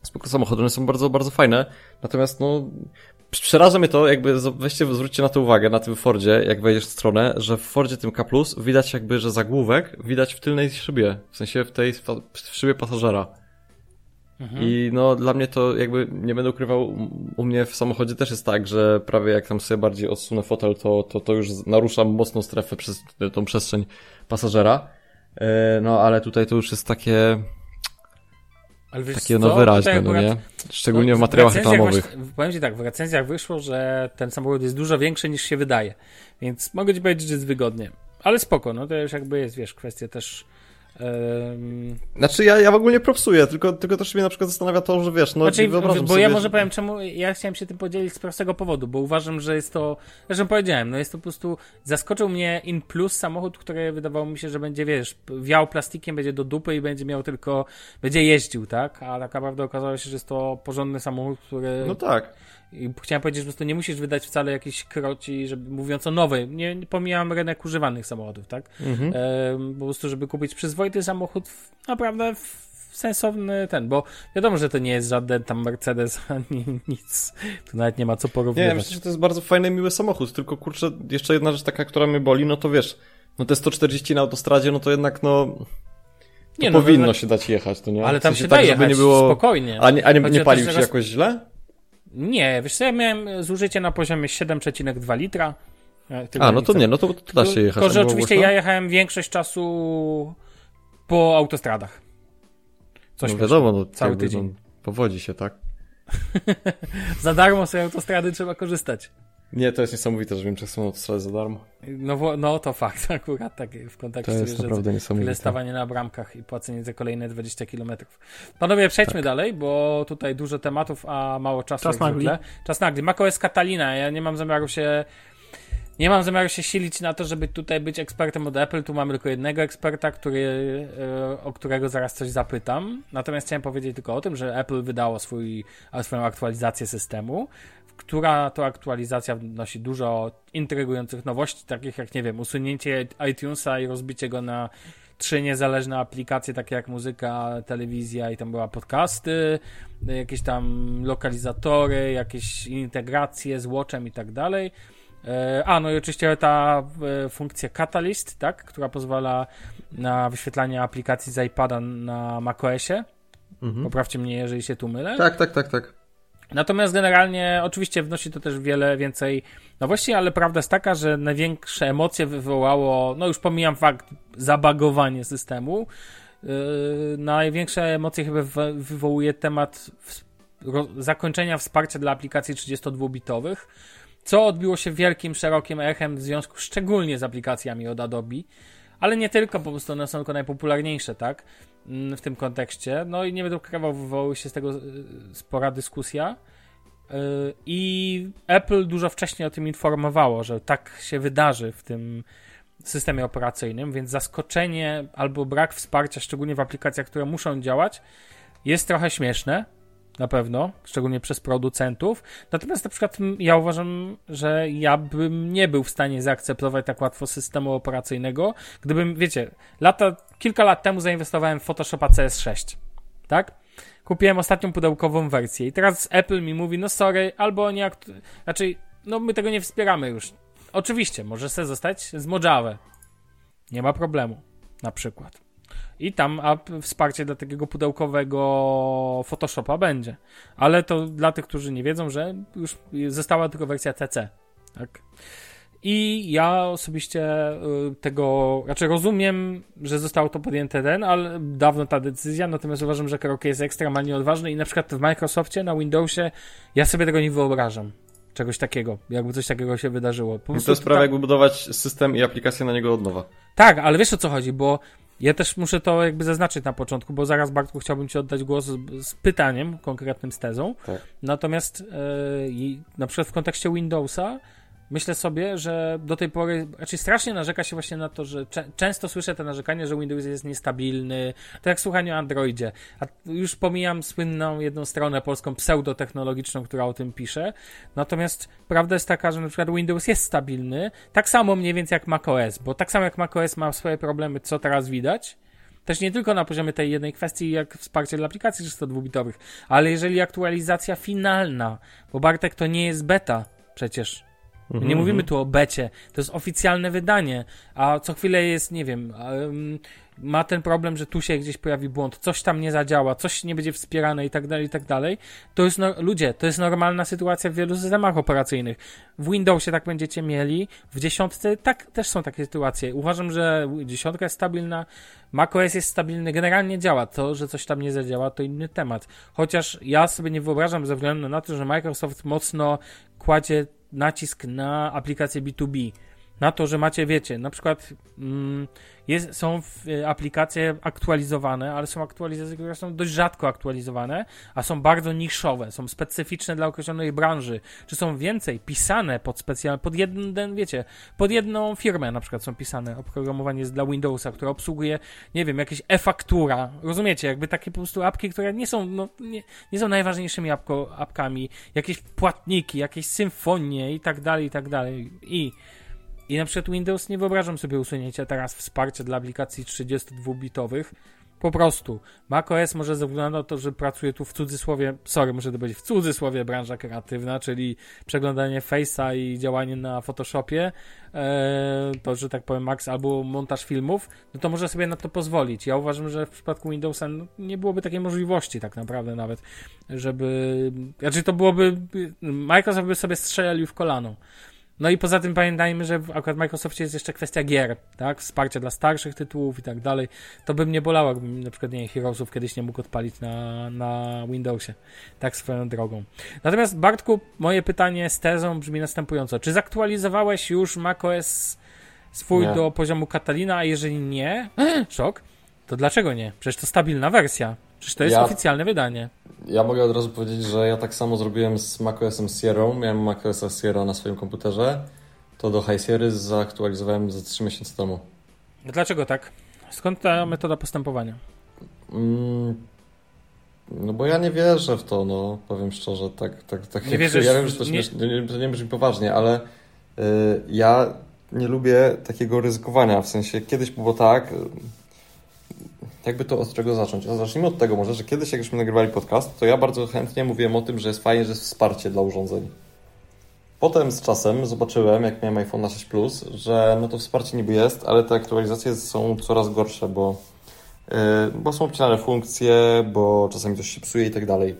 spoko samochody, one są bardzo, bardzo fajne, natomiast no, Przeraża mnie to, jakby weźcie, zwróćcie na to uwagę, na tym Fordzie, jak wejdziesz w stronę, że w Fordzie tym K+, widać jakby, że zagłówek widać w tylnej szybie, w sensie w tej, w szybie pasażera. Mhm. I no, dla mnie to jakby, nie będę ukrywał, u- mnie w samochodzie też jest tak, że prawie jak tam sobie bardziej odsunę fotel, to, to, to już naruszam mocną strefę przez tą przestrzeń pasażera. E, No, ale tutaj to już jest takie, Ale wiesz takie co? no wyraźne, no nie? Szczególnie no, w materiałach recenzjach reklamowych. właśnie- Powiem ci tak, w recenzjach wyszło, że ten samochód jest dużo większy niż się wydaje. Więc mogę ci powiedzieć, że jest wygodnie. Ale spoko, no to już jakby jest, wiesz, kwestia też... Znaczy ja, ja w ogóle nie propsuję, tylko, tylko też mnie na przykład zastanawia to, że wiesz, no Znaczy, wyobrażam bo sobie, ja że- może powiem czemu, ja chciałem się tym podzielić z prostego powodu, bo uważam, że jest to, zresztą powiedziałem, no jest to po prostu, zaskoczył mnie in plus samochód, który wydawało mi się, że będzie, wiesz, wiał plastikiem, będzie do dupy i będzie miał tylko, będzie jeździł, tak? A tak naprawdę okazało się, że jest to porządny samochód, który... No tak. I chciałem powiedzieć, że po prostu nie musisz wydać wcale jakichś kroci, żeby mówiąc o nowej. Nie, nie pomijam rynek używanych samochodów, tak? Mhm. Em, po prostu, żeby kupić przyzwoity samochód, w- naprawdę w- sensowny ten, bo wiadomo, że to nie jest żaden tam Mercedes [LAUGHS] ani nic. Tu nawet nie ma co Nie, porównywać. myślę, że to jest bardzo fajny, miły samochód, tylko kurczę, jeszcze jedna rzecz taka, która mnie boli, no to wiesz, no te 140 na autostradzie, no to jednak, no, to Nie, no, powinno no, się dać jechać, to nie? Ale W tam sensie się tak, żeby jechać nie było... spokojnie. A nie, a nie, nie palił się jakoś źle? Nie, wiesz co, ja miałem zużycie na poziomie 7,2 litra. E, A, no to nie, no to, to da się jechać. Tylko, że było oczywiście głośno? ja jechałem większość czasu po autostradach. Co No wiadomo, no, Cały jakby, tydzień. No, powodzi się, tak? [LAUGHS] Za darmo sobie autostrady trzeba korzystać. Nie, to jest niesamowite, że Niemczech są autostrady za darmo. No, no to fakt, [LAUGHS] akurat tak w kontekście, To jest że naprawdę tyle niesamowite. stawanie na bramkach i płacenie za kolejne 20 km. Panowie, przejdźmy Tak. dalej, bo tutaj dużo tematów, a mało czasu. Czas nagli. Czas nagli. macOS Catalina, ja nie mam zamiaru się nie mam zamiaru się silić na to, żeby tutaj być ekspertem od Apple. Tu mamy tylko jednego eksperta, który, e, o którego zaraz coś zapytam. Natomiast chciałem powiedzieć tylko o tym, że Apple wydało swój, swoją aktualizację systemu, która to aktualizacja wnosi dużo intrygujących nowości, takich jak, nie wiem, usunięcie iTunesa i rozbicie go na trzy niezależne aplikacje, takie jak muzyka, telewizja i tam była podcasty, jakieś tam lokalizatory, jakieś integracje z Watchem i tak dalej. E, A, no i oczywiście ta e, funkcja Catalyst, tak, która pozwala na wyświetlanie aplikacji z iPada na macOSie. Mhm. Poprawcie mnie, jeżeli się tu mylę. Tak, tak, tak, tak. Natomiast generalnie oczywiście wnosi to też wiele więcej nowości, ale prawda jest taka, że największe emocje wywołało, no już pomijam fakt zabagowanie systemu, yy, największe emocje chyba wy- wywołuje temat zakończenia wsparcia dla aplikacji 32-bitowych, co odbiło się wielkim, szerokim echem w związku szczególnie z aplikacjami od Adobe, ale nie tylko, po prostu one są tylko najpopularniejsze, tak? Mm, W tym kontekście. No i nie będę ukrywał, wywołała się z tego y, spora dyskusja. Y, I Apple dużo wcześniej o tym informowało, że tak się wydarzy w tym systemie operacyjnym, więc zaskoczenie albo brak wsparcia, szczególnie w aplikacjach, które muszą działać, jest trochę śmieszne. Na pewno, szczególnie przez producentów. Natomiast na przykład ja uważam, że ja bym nie był w stanie zaakceptować tak łatwo systemu operacyjnego, gdybym, wiecie, lata, kilka lat temu zainwestowałem w Photoshopa CS6, tak? Kupiłem ostatnią pudełkową wersję i teraz Apple mi mówi, no sorry, albo nie, raczej, no my tego nie wspieramy już. Oczywiście, może se zostać z Mojave. Nie ma problemu, na przykład. I tam wsparcie dla takiego pudełkowego Photoshopa będzie. Ale to dla tych, którzy nie wiedzą, że już została tylko wersja TC. Tak. I ja osobiście y, tego, raczej rozumiem, że zostało to podjęte ten, ale dawno ta decyzja, natomiast uważam, że krok jest ekstremalnie odważny i na przykład w Microsoftie, na Windowsie, ja sobie tego nie wyobrażam. czegoś takiego, jakby coś takiego się wydarzyło. Po to jest prawie tak- jakby budować system i aplikację na niego od nowa. Tak, ale wiesz o co chodzi, bo ja też muszę to jakby zaznaczyć na początku, bo zaraz Bartku chciałbym Ci oddać głos z, z pytaniem, konkretnym z tezą. Tak. Natomiast i na przykład w kontekście Windowsa myślę sobie, że do tej pory raczej strasznie narzeka się właśnie na to, że cze- często słyszę te narzekania, że Windows jest niestabilny, to jak słuchanie o Androidzie. A już pomijam słynną jedną stronę polską pseudotechnologiczną, która o tym pisze. Natomiast prawda jest taka, że na przykład Windows jest stabilny, tak samo mniej więcej jak macOS, bo tak samo jak macOS ma swoje problemy, co teraz widać, też nie tylko na poziomie tej jednej kwestii, jak wsparcie dla aplikacji 32-bitowych, ale jeżeli aktualizacja finalna, bo Bartek to nie jest beta przecież. My nie mówimy tu o becie, to jest oficjalne wydanie, a co chwilę jest, nie wiem, em, ma ten problem, że tu się gdzieś pojawi błąd, coś tam nie zadziała, coś nie będzie wspierane i tak dalej, i tak dalej. To jest, no, ludzie, to jest normalna sytuacja w wielu systemach operacyjnych. W Windowsie tak będziecie mieli, w dziesiątce tak też są takie sytuacje. Uważam, że dziesiątka jest stabilna, macOS jest stabilny, generalnie działa. To, że coś tam nie zadziała, to inny temat. Chociaż ja sobie nie wyobrażam ze względu na to, że Microsoft mocno kładzie nacisk na aplikacje B2B. Na to, że macie, wiecie, na przykład mm, jest, są y, aplikacje aktualizowane, ale są aktualizacje, które są dość rzadko aktualizowane, a są bardzo niszowe, są specyficzne dla określonej branży, czy są więcej pisane pod specjalne, pod jeden, wiecie, pod jedną firmę na przykład są pisane. Oprogramowanie jest dla Windowsa, które obsługuje, nie wiem, jakieś e-faktura. Rozumiecie? Jakby takie po prostu apki, które nie są, no, nie, nie są najważniejszymi apko, apkami. Jakieś płatniki, jakieś symfonie i tak dalej, i tak dalej. I i na przykład Windows nie wyobrażam sobie usunięcia teraz wsparcia dla aplikacji 32-bitowych. Po prostu. macOS może ze względu na to, że pracuje tu w cudzysłowie, sorry, muszę to powiedzieć, w cudzysłowie branża kreatywna, czyli przeglądanie Face'a i działanie na Photoshopie, e, to, że tak powiem, Max, albo montaż filmów, no to może sobie na to pozwolić. Ja uważam, że w przypadku Windowsa no, nie byłoby takiej możliwości tak naprawdę nawet, żeby, znaczy to byłoby, Microsoft by sobie strzelił w kolano. No i poza tym pamiętajmy, że w akurat Microsoftie jest jeszcze kwestia gier, tak? Wsparcia dla starszych tytułów i tak dalej. To by mnie bolało, gdybym na przykład, nie Heroesów kiedyś nie mógł odpalić na, na Windowsie. Tak swoją drogą. Natomiast Bartku, moje pytanie z tezą brzmi następująco. Czy zaktualizowałeś już macOS swój Nie. do poziomu Catalina, a jeżeli nie, [CLEARS THROAT] szok, to dlaczego nie? Przecież to stabilna wersja. Przecież to jest Ja- oficjalne wydanie. Ja mogę od razu powiedzieć, że ja tak samo zrobiłem z macOSem Sierra. Miałem macOSa Sierra na swoim komputerze. To do High Sierra zaktualizowałem za 3 miesiące temu. Dlaczego tak? Skąd ta metoda postępowania? Mm, no bo ja nie wierzę w to, no powiem szczerze, tak, tak, tak. Nie jak- wierzysz ja wiem, że to, nie- nie, to nie brzmi poważnie, ale y, ja nie lubię takiego ryzykowania, w sensie kiedyś było tak, jakby to od czego zacząć? A Zacznijmy od tego może, że kiedyś jak żeśmy nagrywali podcast, to ja bardzo chętnie mówiłem o tym, że jest fajnie, że jest wsparcie dla urządzeń. Potem z czasem zobaczyłem, jak miałem iPhone 6 Plus, że no to wsparcie niby jest, ale te aktualizacje są coraz gorsze, bo, yy, bo są obcinane funkcje, bo czasami coś się psuje i tak dalej.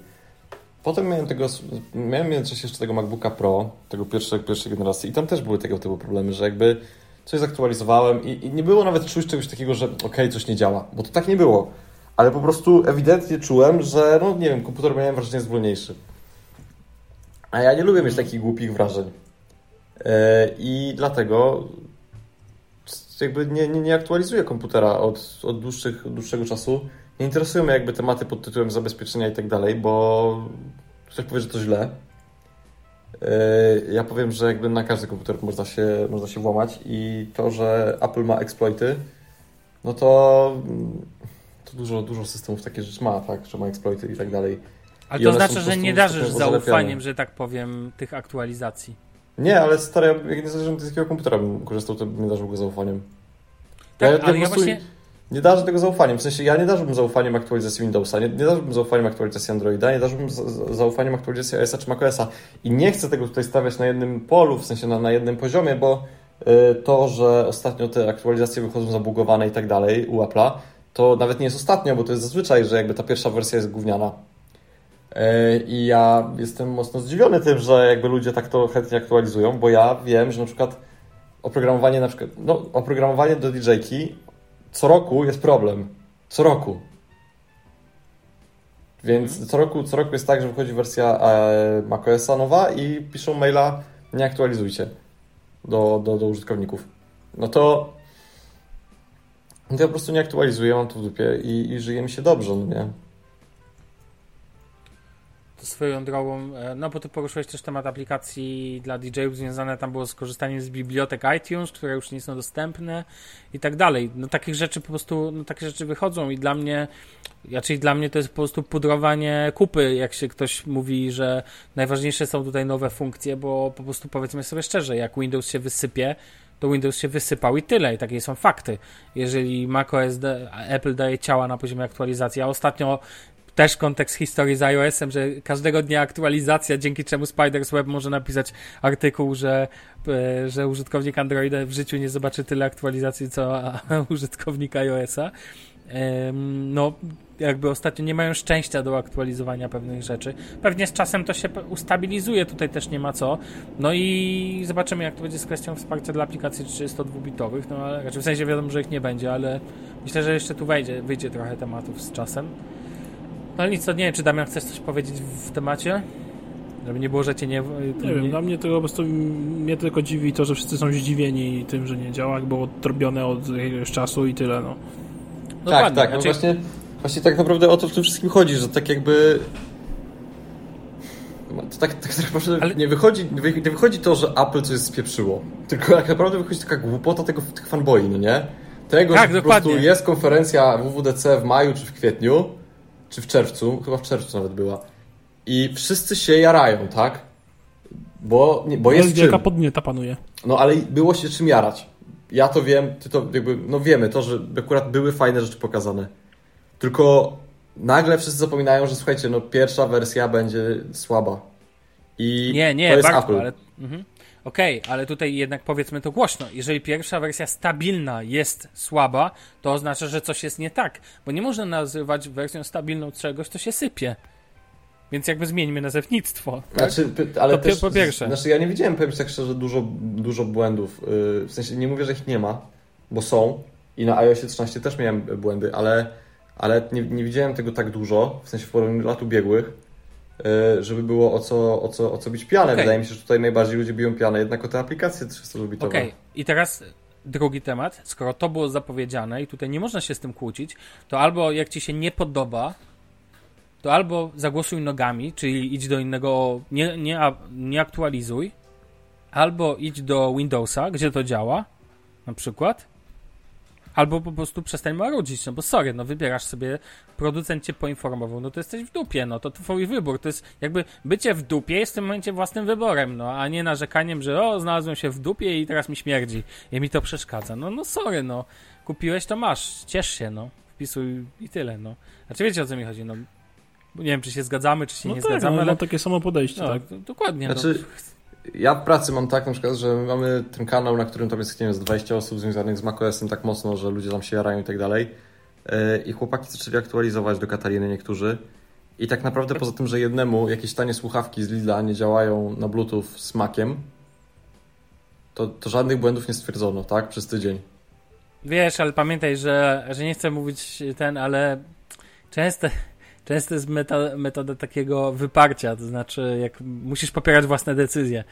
Potem miałem tego, miałem jeszcze tego MacBooka Pro, tego pierwszej, pierwszej generacji i tam też były tego typu problemy, że jakby coś zaktualizowałem i, i nie było nawet czuć czegoś takiego, że okej, coś nie działa, bo to tak nie było. Ale po prostu ewidentnie czułem, że no nie wiem, komputer miałem wrażenie jest wolniejszy. A ja nie lubię mieć takich głupich wrażeń. E, I dlatego jakby nie, nie, nie aktualizuję komputera od, od dłuższych, dłuższego czasu. Nie interesują mnie jakby tematy pod tytułem zabezpieczenia i tak dalej, bo ktoś powie, że to źle. E, Ja powiem, że jakby na każdy komputer można się, można się włamać i to, że Apple ma exploity, no to, to dużo, dużo systemów takie rzeczy ma, tak, że ma exploity i tak dalej. Ale I to znaczy, że nie darzysz zaufaniem, że tak powiem, tych aktualizacji. Nie, ale stary, ja- jak niezależnie z jakiego komputera bym korzystał, to bym nie darzył go zaufaniem. Tak, ja ale ja prostu właśnie... Nie darzę tego zaufaniem, w sensie ja nie darzyłbym zaufaniem aktualizacji Windowsa, nie, nie darzyłbym zaufaniem aktualizacji Androida, nie darzyłbym zaufaniem aktualizacji OS-a czy macOS-a i nie chcę tego tutaj stawiać na jednym polu, w sensie na, na jednym poziomie, bo y, to, że ostatnio te aktualizacje wychodzą zabugowane i tak dalej u Apple'a, to nawet nie jest ostatnio, bo to jest zazwyczaj, że jakby ta pierwsza wersja jest gówniana. Y, I ja jestem mocno zdziwiony tym, że jakby ludzie tak to chętnie aktualizują, bo ja wiem, że na przykład oprogramowanie na przykład, no oprogramowanie do DJ-ki co roku jest problem. Co roku. Więc Mhm. co, roku, co roku jest tak, że wychodzi wersja e, macOSa nowa i piszą maila nie aktualizujcie do, do, do użytkowników. No to no to ja po prostu nie aktualizuję, mam to w dupie i, i żyje mi się dobrze, no nie? Swoją drogą, e, no bo ty poruszyłeś też temat aplikacji dla DJ-ów, związane tam było z korzystaniem z bibliotek iTunes, które już nie są dostępne i tak dalej. No takich rzeczy po prostu, no takie rzeczy wychodzą i dla mnie, raczej dla mnie to jest po prostu pudrowanie kupy, jak się ktoś mówi, że najważniejsze są tutaj nowe funkcje, bo po prostu powiedzmy sobie szczerze, jak Windows się wysypie, to Windows się wysypał i tyle, i takie są fakty. Jeżeli macOS, Apple daje ciała na poziomie aktualizacji, a ostatnio też kontekst historii z iOS-em, że każdego dnia aktualizacja, dzięki czemu Spider's Web może napisać artykuł, że, e, że użytkownik Androida w życiu nie zobaczy tyle aktualizacji, co użytkownik iOS-a. No, jakby ostatnio nie mają szczęścia do aktualizowania pewnych rzeczy. Pewnie z czasem to się ustabilizuje, tutaj też nie ma co. No i zobaczymy, jak to będzie z kwestią wsparcia dla aplikacji 32-bitowych. No, ale raczej w sensie wiadomo, że ich nie będzie, ale myślę, że jeszcze tu wejdzie, wyjdzie trochę tematów z czasem. No ale nic, to nie wiem, czy Damian chcesz coś powiedzieć w temacie? Żeby nie było, że cię nie... Nie wiem, dla mnie to po prostu mnie tylko dziwi to, że wszyscy są zdziwieni tym, że nie działa, jak było robione od jakiegoś czasu i tyle, no. tak, tak. No znaczy- właśnie, właśnie tak naprawdę o to w tym wszystkim chodzi, że tak jakby. To tak, tak naprawdę Ale- nie, wychodzi, wy- nie wychodzi to, że Apple coś spieprzyło. Tylko tak naprawdę wychodzi taka głupota tego, tych fanboi, no nie? Tego, Tak, że po dokładnie. prostu jest konferencja WWDC w maju czy w kwietniu, czy w czerwcu, chyba w czerwcu nawet była. I wszyscy się jarają, tak? Bo, nie, bo jest czym. wielka podnieta panuje. No ale było się czym jarać. Ja to wiem, ty to jakby, no wiemy to, że akurat były fajne rzeczy pokazane. Tylko nagle wszyscy zapominają, że słuchajcie, no pierwsza wersja będzie słaba. I Nie, to nie, jest Bartku, Apple. ale... Mhm. Okej, ale tutaj jednak powiedzmy to głośno. Jeżeli pierwsza wersja stabilna jest słaba, to oznacza, że coś jest nie tak. Bo nie można nazywać wersją stabilną czegoś, co się sypie. Więc jakby zmieńmy nazewnictwo. Tak? Znaczy, py- ale To też, po pierwsze. Znaczy ja nie widziałem, powiem tak szczerze, dużo, dużo błędów. Yy, W sensie nie mówię, że ich nie ma, bo są. I na iOSie 13 też miałem błędy, ale, ale nie, nie widziałem tego tak dużo, w sensie w porównaniu do lat ubiegłych, żeby było o co, o co, o co bić pianę. Okej. Wydaje mi się, że tutaj najbardziej ludzie biją pianę jednak o te aplikacje 300-bitowe. Okej, i teraz drugi temat. Skoro to było zapowiedziane i tutaj nie można się z tym kłócić, to albo jak ci się nie podoba, to albo zagłosuj nogami, czyli idź do innego, nie, nie, nie aktualizuj, albo idź do Windowsa, gdzie to działa, na przykład, albo po prostu przestań marudzić, no bo sorry, no wybierasz sobie, producent cię poinformował, no to jesteś w dupie, no to twój wybór, to jest jakby bycie w dupie jest w tym momencie własnym wyborem, no a nie narzekaniem, że o, znalazłem się w dupie i teraz mi śmierdzi i mi to przeszkadza, no no sorry, no, kupiłeś to masz, ciesz się, no, wpisuj i tyle, no. Znaczy wiecie o co mi chodzi, no, nie wiem czy się zgadzamy, czy się No nie tak, zgadzamy, no, ale no, takie samo podejście, no, tak. dokładnie, no. Ja w pracy mam tak na przykład, że mamy ten kanał, na którym tam jest, nie wiem, z 20 osób związanych z macOSem tak mocno, że ludzie tam się jarają i tak dalej. Yy, I chłopaki zaczęli aktualizować do Katariny niektórzy. I tak naprawdę poza tym, że jednemu jakieś tanie słuchawki z Lidla nie działają na Bluetooth z Maciem, to, to żadnych błędów nie stwierdzono, tak? Przez tydzień. Wiesz, ale pamiętaj, że, że nie chcę mówić ten, ale często, często jest meta, metoda takiego wyparcia, to znaczy jak musisz popierać własne decyzje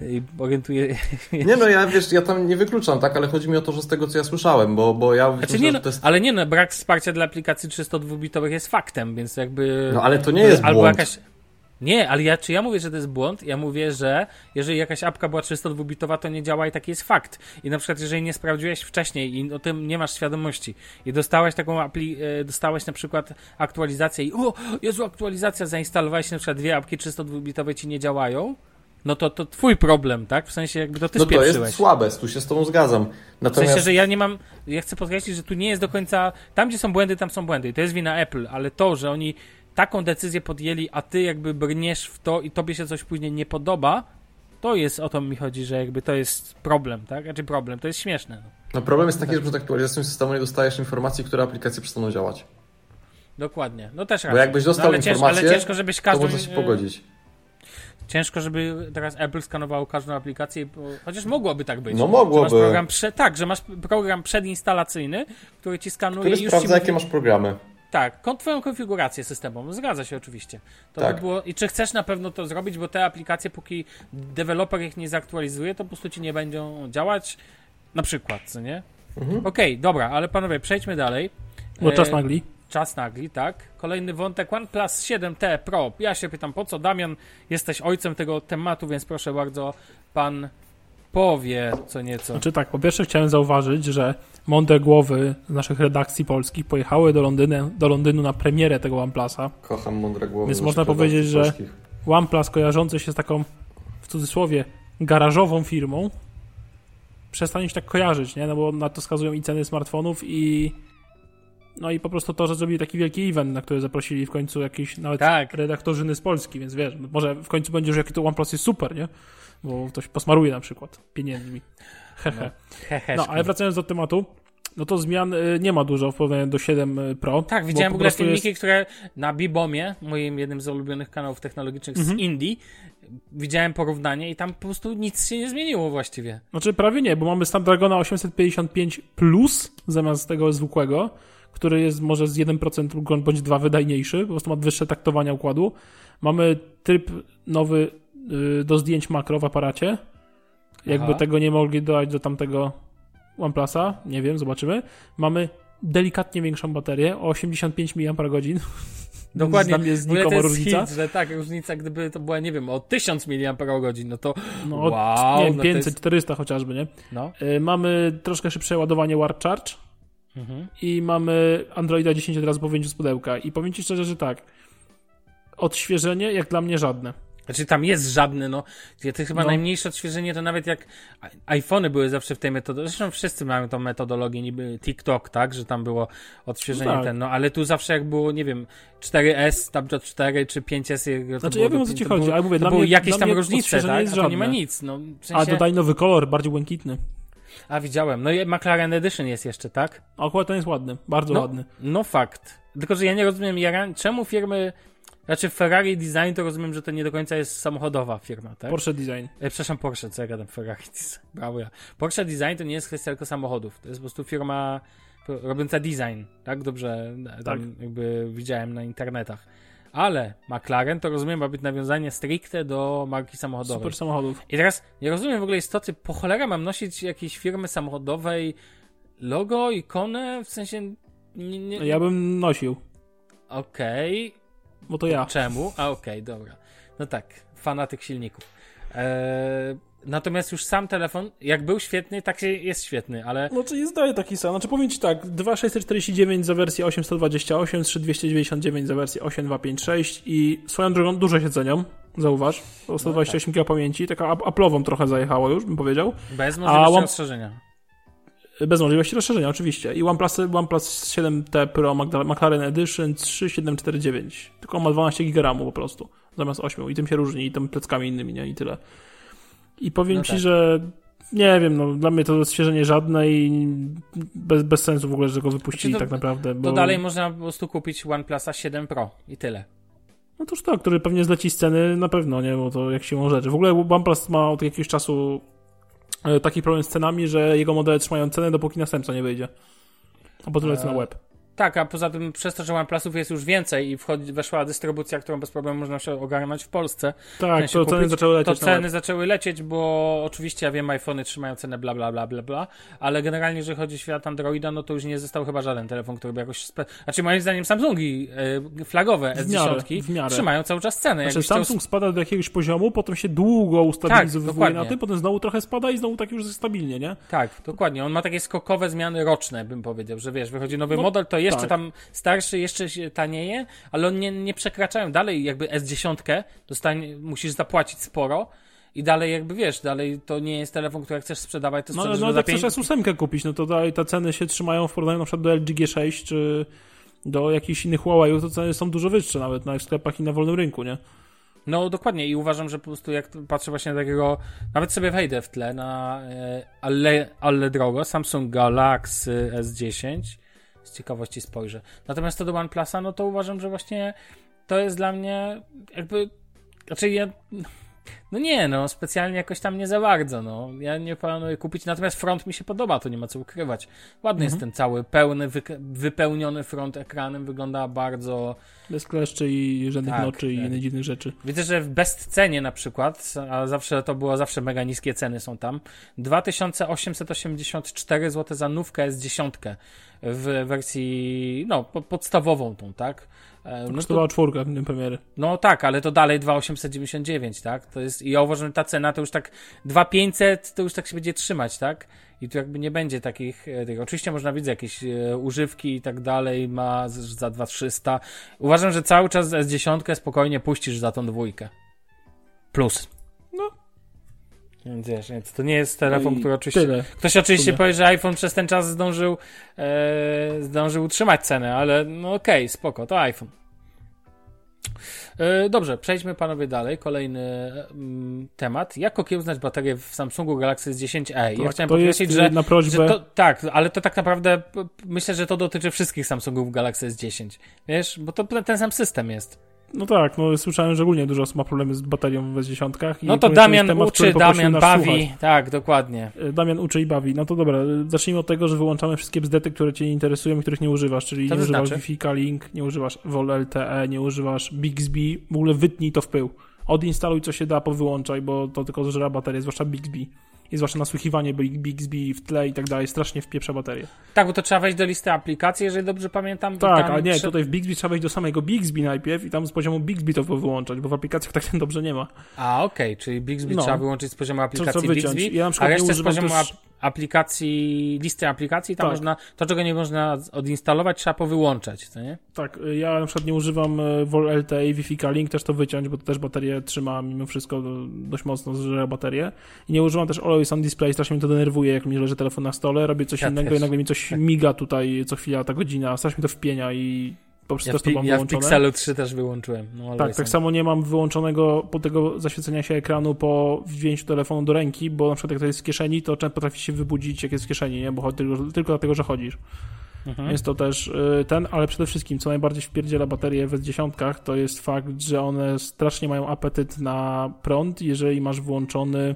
i orientuję... [LAUGHS] Nie no, ja wiesz, ja tam nie wykluczam, tak? Ale chodzi mi o to, że z tego co ja słyszałem, bo, bo ja Znaczy, myślę, nie że no, jest... ale nie no, brak wsparcia dla aplikacji 302-bitowych jest faktem, więc jakby... No ale to nie jest Albo błąd. jakaś... Nie, ale ja, czy ja mówię, że to jest błąd? Ja mówię, że jeżeli jakaś apka była 302-bitowa, to nie działa i taki jest fakt. I na przykład, jeżeli nie sprawdziłeś wcześniej i o tym nie masz świadomości i dostałeś taką apli, e, dostałeś na przykład aktualizację i o, Jezu, aktualizacja, zainstalowałeś na przykład dwie apki 302-bitowe ci nie działają, no to to twój problem, tak? W sensie jakby to ty No to spieprzyłeś. jest słabe, tu się z tobą zgadzam. W Natomiast... sensie, że ja nie mam. Ja chcę podkreślić, że tu nie jest do końca. Tam, gdzie są błędy, tam są błędy. I to jest wina Apple, ale to, że oni taką decyzję podjęli, a ty jakby brniesz w to i tobie się coś później nie podoba, to jest o to mi chodzi, że jakby to jest problem, tak? Znaczy problem, to jest śmieszne. No. No problem jest taki, że przed aktualizacją systemu nie dostajesz informacji, które aplikacje przestaną działać. Dokładnie. No też Bo racja. jakbyś dostał no, ale, ciężko, informację, ale ciężko, żebyś To każdą. można się pogodzić. Ciężko, żeby teraz Apple skanowało każdą aplikację, bo, chociaż mogłoby tak być. No mogłoby. program prze, tak, że masz program przedinstalacyjny, który ci skanuje Który sprawdza, jakie mówi, masz programy. Tak, kon- twoją konfigurację systemową, zgadza się oczywiście. To Tak. by było, I czy chcesz na pewno to zrobić, bo te aplikacje, póki deweloper ich nie zaktualizuje, to po prostu ci nie będą działać, na przykład, co nie? Mhm. Okej, dobra, ale panowie, przejdźmy dalej. Bo E, czas nagli. Czas nagli, tak. Kolejny wątek OnePlus 7T Pro. Ja się pytam, po co? Damian, jesteś ojcem tego tematu, więc proszę bardzo, pan powie co nieco. Znaczy tak, po pierwsze chciałem zauważyć, że mądre głowy z naszych redakcji polskich pojechały do Londynu, do Londynu na premierę tego OnePlusa. Kocham mądre głowy. Więc można powiedzieć, że- polskich. OnePlus kojarzący się z taką, w cudzysłowie, garażową firmą, przestanie się tak kojarzyć, nie? No bo na to wskazują i ceny smartfonów i no i po prostu to, że zrobili taki wielki event, na który zaprosili w końcu jakiś nawet Tak. redaktorzyny z Polski, więc wiesz, może w końcu będzie, że jaki to OnePlus jest super, nie? Bo ktoś posmaruje na przykład pieniędzmi. [LAUGHS] Hehe. Hehe. No, ale wracając do tematu, no to zmian y, nie ma dużo w porównaniu do 7 Pro. Tak, widziałem w ogóle filmiki, jest- które na Bibomie, moim jednym z ulubionych kanałów technologicznych Mhm. z Indii, widziałem porównanie i tam po prostu nic się nie zmieniło właściwie. Znaczy prawie nie, bo mamy Snapdragona 855 Plus zamiast tego zwykłego, który jest może z 1% lub bądź 2 wydajniejszy, po prostu ma wyższe taktowania układu. Mamy tryb nowy y, do zdjęć makro w aparacie. Jakby Aha. tego nie mogli dodać do tamtego OnePlusa, nie wiem, zobaczymy. Mamy delikatnie większą baterię o 85 mAh. [LAUGHS] Dokładnie. Mnie jest znikoma jest różnica. hit, że tak, różnica, gdyby to była, nie wiem, o 1000 mAh, no to No, wow, nie wiem, no to 500, jest- 400 chociażby, nie? no. Y, Mamy troszkę szybsze ładowanie Warp Charge Mhm. i mamy Androida 10 od razu po wyjęciu z pudełka. I powiem Ci szczerze, że tak. Odświeżenie jak dla mnie żadne. Znaczy tam jest żadny, no. To chyba No. najmniejsze odświeżenie to nawet jak iPhony były zawsze w tej metodologii. Zresztą wszyscy mają tą metodologię, niby TikTok, tak, że tam było odświeżenie No tak. ten, no ale tu zawsze jak było, nie wiem, 4S, Snapchat 4 czy 5S, jak to Znaczy, było ja wiem, do o co ci chodzi, ale mówię, to dla były mnie- jakieś tam różnice, tak, jest a tu nie ma żadne. nic, no. W A sensie, dodaj nowy kolor, bardziej błękitny. A widziałem, no i McLaren Edition jest jeszcze, tak? Akurat ten jest ładny, bardzo No, ładny. no fakt. Tylko, że ja nie rozumiem, czemu firmy, znaczy Ferrari Design to rozumiem, że to nie do końca jest samochodowa firma, tak? Porsche Design. E, przepraszam, Porsche, co ja gadam, Ferrari [LAUGHS] Design. Brawo ja. Porsche Design to nie jest kwestia tylko samochodów. To jest po prostu firma robiąca design, tak? Dobrze, e, Tak. jakby widziałem na internetach. Ale McLaren to rozumiem ma być nawiązanie stricte do marki samochodowej. Super samochodów. I teraz nie rozumiem w ogóle istoty, po cholera mam nosić jakiejś firmy samochodowej logo, ikonę, w sensie... Nie, nie, Ja bym nosił, Okej, bo to ja. Czemu? A okej, dobra. No tak, fanatyk silników. Eee, natomiast już sam telefon, jak był świetny, tak się jest świetny, ale No czy jest daje taki sam. Znaczy powiem Ci tak, 2649 za wersję 8228, 3299 za wersję 8256 i swoją drogą dużo się cenią, zauważ. O 128 GB pamięci, taka ap- Apple'ową trochę zajechało już, bym powiedział. bez możliwości rozszerzenia. Bez możliwości rozszerzenia, oczywiście. I OnePlus, OnePlus 7T Pro McLaren Edition 3749. Tylko ma 12 GB po prostu, zamiast 8. I tym się różni, i tym pleckami innymi, nie? I tyle. I powiem No Ci, tak. że nie wiem, no dla mnie to odświeżenie żadne i bez, bez sensu w ogóle, że go wypuścili Znaczy to- tak naprawdę. Bo... To dalej można po prostu kupić OnePlusa 7 Pro i tyle. No toż tak, który pewnie zleci z ceny na pewno, nie? Bo to jak siłą rzeczy. W ogóle OnePlus ma od jakiegoś czasu e, taki problem z cenami, że jego modele trzymają cenę, dopóki następca nie wyjdzie. A potem lecą na Eee, web. Tak, a poza tym przez to, że OnePlusów jest już więcej i wchodzi, weszła dystrybucja, którą bez problemu można się ogarnąć w Polsce, Tak, sensie to ceny kupić, zaczęły to lecieć web. ceny zaczęły lecieć, bo oczywiście ja wiem, iPhony trzymają cenę bla bla bla bla bla, ale generalnie jeżeli chodzi o świat Androida, no to już nie został chyba żaden telefon, który by jakoś... Spe... Znaczy moim zdaniem Samsungi e, flagowe W miarę, S10 w miarę. trzymają cały czas cenę. Znaczy Jakbyś chciał Samsung spada do jakiegoś poziomu, potem się długo ustabilizuje Tak, na tym, potem znowu trochę spada i znowu tak już stabilnie, nie? Tak, dokładnie. On ma takie skokowe zmiany roczne, bym powiedział, że wiesz, wychodzi nowy No, model, to jeszcze tak. tam starszy, jeszcze się tanieje, ale on nie, nie przekraczają dalej jakby S10, dostanie, musisz zapłacić sporo i dalej jakby wiesz, dalej to nie jest telefon, który chcesz sprzedawać, to No, sprzedasz no za jak pięć... chcesz S8 kupić, no to dalej te ceny się trzymają w porównaniu na przykład do LG G6 czy do jakichś innych Huawei, to ceny są dużo wyższe nawet na sklepach i na wolnym rynku, nie? No dokładnie i uważam, że po prostu jak patrzę właśnie na takiego, nawet sobie wejdę w tle na e, ale, ale drogo, Samsung Galaxy S10, z ciekawości spojrzę. Natomiast to do OnePlusa, no to uważam, że właśnie to jest dla mnie jakby, znaczy ja No nie, no specjalnie jakoś tam nie za bardzo, no. Ja nie planuję kupić, natomiast front mi się podoba, to nie ma co ukrywać. Ładny jest ten cały, pełny, wypełniony front ekranem, wygląda bardzo... Bez kleszczy i żadnych Tak, noczy i tak. innych dziwnych rzeczy. Widzę, że w bezcenie na przykład, a zawsze to było zawsze mega niskie ceny są tam, 2884 zł za nówkę S10 w wersji, no, po- podstawową tą, tak? E, No, to, Kosztowała czwórka w dniu premiery. no tak, ale to dalej 2899, tak? To jest, i ja uważam, że ta cena to już tak 2500 to już tak się będzie trzymać, tak? I tu jakby nie będzie takich, e, tych, oczywiście można widzieć jakieś e, używki i tak dalej, ma z- za 2300. Uważam, że cały czas S10 spokojnie puścisz za tą dwójkę. Plus. No. Więc wiesz, więc to nie jest telefon, No i który oczywiście... Tyle. Ktoś oczywiście powie, że iPhone przez ten czas zdążył, e, zdążył utrzymać cenę, ale no okej, spoko, to iPhone. E, dobrze, przejdźmy panowie dalej. Kolejny mm, temat. Jak okiełznać baterię w Samsungu Galaxy S10e? ja Tak, chciałem to jest podkreślić, y, że, na prośbę. że to, tak, ale to tak naprawdę myślę, że to dotyczy wszystkich Samsungów Galaxy S10. Wiesz, bo to ten sam system jest. No tak, no słyszałem, że ogólnie dużo osób ma problemy z baterią w S10. i No to Damian temat, uczy, Damian bawi. słuchać. Tak, dokładnie. Y, Damian uczy i bawi. No to dobra, y, zacznijmy od tego, że wyłączamy wszystkie bzdety, które cię interesują i których nie używasz, czyli Co nie to używasz znaczy? Wi-Fi Link, nie używasz VoL LTE, nie używasz Bixby, w ogóle wytnij to w pył. Odinstaluj co się da, powyłączaj, bo to tylko zżera baterię, zwłaszcza Bixby. I zwłaszcza nasłuchiwanie Bi- Bixby w tle i tak dalej, strasznie wpieprza baterię. Tak, bo to trzeba wejść do listy aplikacji, jeżeli dobrze pamiętam. Tak, ale nie, trze- tutaj w Bixby trzeba wejść do samego Bixby najpierw i tam z poziomu Bixby to wyłączać, bo w aplikacjach tak [LAUGHS] dobrze nie ma. A, okej, czyli Bixby No. trzeba wyłączyć z poziomu aplikacji trzeba wyciąć. Bixby, Ja na przykład a nie resztę z używam poziomu też- aplikacji, listy aplikacji, tam Tak. można, to czego nie można odinstalować, trzeba powyłączać, co nie? Tak, ja na przykład nie używam y, VoL LTE i Wi-Fi Link, też to wyciąć, bo to też baterię trzyma mimo wszystko dość mocno zżera baterię. I nie używam też Always on Display, strasznie mnie to denerwuje, jak mi leży telefon na stole, robię coś Ja innego też. i nagle mi coś miga tutaj co chwila, ta godzina, strasznie mi to wpienia i po prostu Ja w, to pi- mam ja w wyłączone. Pixelu 3 też wyłączyłem. No, Tak, tak samo nie mam wyłączonego po tego zaświecenia się ekranu po wzięciu telefonu do ręki, bo na przykład jak to jest w kieszeni, to często potrafi się wybudzić jak jest w kieszeni, nie? Bo tylko, tylko dlatego, że chodzisz. Mhm. Jest to też y, ten, ale przede wszystkim, co najbardziej wpierdziela baterie w S10, to jest fakt, że one strasznie mają apetyt na prąd, jeżeli masz włączony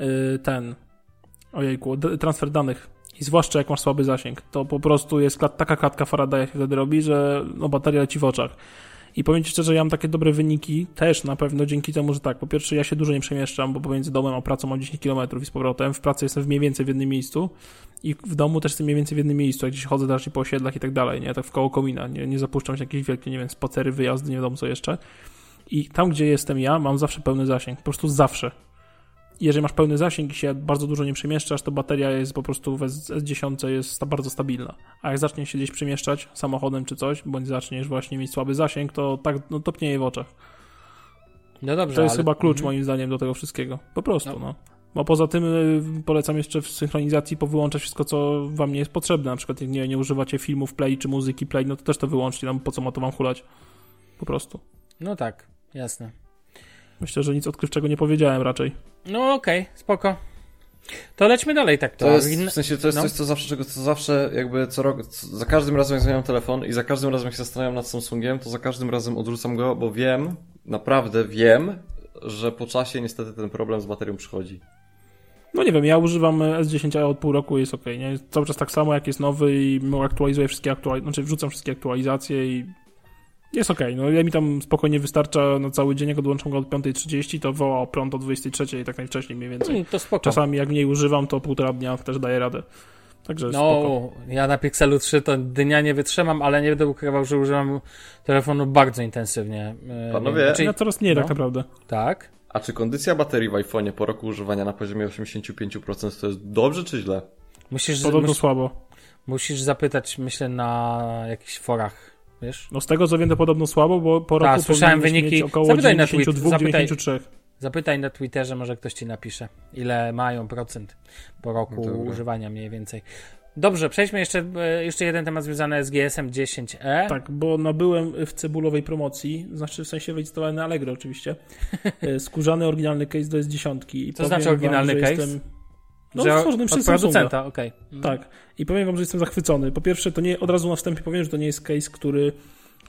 y, ten, ojejku, transfer danych. I zwłaszcza jak masz słaby zasięg, to po prostu jest klat, taka klatka Faradaya się wtedy robi, że no, bateria leci w oczach. I powiem Ci szczerze, ja mam takie dobre wyniki też na pewno dzięki temu, że tak, po pierwsze ja się dużo nie przemieszczam, bo pomiędzy domem a pracą mam 10 km i z powrotem. W pracy jestem mniej więcej w jednym miejscu i w domu też jestem mniej więcej w jednym miejscu, jak gdzieś chodzę raczej po osiedlach i tak dalej, nie? Tak w koło komina, nie, nie zapuszczam się jakieś wielkie, nie wiem, spacery, wyjazdy, nie wiadomo co jeszcze. I tam, gdzie jestem ja, mam zawsze pełny zasięg, po prostu zawsze. Jeżeli masz pełny zasięg i się bardzo dużo nie przemieszczasz, to bateria jest po prostu w S- S10 jest bardzo stabilna. A jak zaczniesz się gdzieś przemieszczać samochodem czy coś, bądź zaczniesz właśnie mieć słaby zasięg, to tak no, topnieje w oczach. No dobrze, To jest ale... chyba klucz Mhm. moim zdaniem do tego wszystkiego. Po prostu, No. no. Bo poza tym y, polecam jeszcze w synchronizacji powyłączać wszystko, co wam nie jest potrzebne. Na przykład jak nie, nie używacie filmów play czy muzyki play, no to też to wyłączcie, no po co ma to wam hulać. Po prostu. No tak, jasne. Myślę, że nic odkrywczego nie powiedziałem raczej. No okej, spoko. To lećmy dalej tak. To jest, w sensie, to jest no. coś, co zawsze, czego co zawsze jakby co rok, co, za każdym razem jak zmieniam telefon i za każdym razem jak się zastanawiam nad Samsungiem, to za każdym razem odrzucam go, bo wiem, naprawdę wiem, że po czasie niestety ten problem z baterią przychodzi. No nie wiem, ja używam S10 od pół roku i jest ok, nie? Jest cały czas tak samo, jak jest nowy i aktualizuję wszystkie aktualizacje, znaczy wrzucam wszystkie aktualizacje i jest ok. No ja mi tam spokojnie wystarcza na cały dzień, jak odłączam go od 5.30, to woła o prąd o 23.00 tak najwcześniej mniej więcej. Mm, to spoko. Czasami jak mniej używam, to półtora dnia też daje radę. Także spoko. No, ja na Pixelu 3 to dnia nie wytrzymam, ale nie będę ukrywał, że używam telefonu bardzo intensywnie. E, Panowie- Znaczy, Ja coraz mniej no. tak naprawdę. tak. A czy kondycja baterii w iPhone'ie po roku używania na poziomie 85% to jest dobrze czy źle? Musisz, Podobno mus, słabo. musisz zapytać, myślę, na jakichś forach, wiesz? No z tego co wiem, to podobno słabo, bo po Tak, roku słyszałem wyniki. mieć około Zapytaj na tweet- 92, zapytaj- 93. Zapytaj na Twitterze, może ktoś ci napisze, ile mają procent po roku Dobra. używania mniej więcej. Dobrze, przejdźmy jeszcze, e, jeszcze jeden temat związany z GSM 10e. Tak, bo nabyłem w cebulowej promocji, znaczy w sensie wylicytowałem na Allegro oczywiście, e, [LAUGHS] skórzany oryginalny case do S10. I Co znaczy wam, oryginalny że case? Jestem, no, Że stworzony od przez Samsunga. producenta, okej. Tak. I powiem wam, że jestem zachwycony. Po pierwsze, to nie, od razu na wstępie powiem, że to nie jest case, który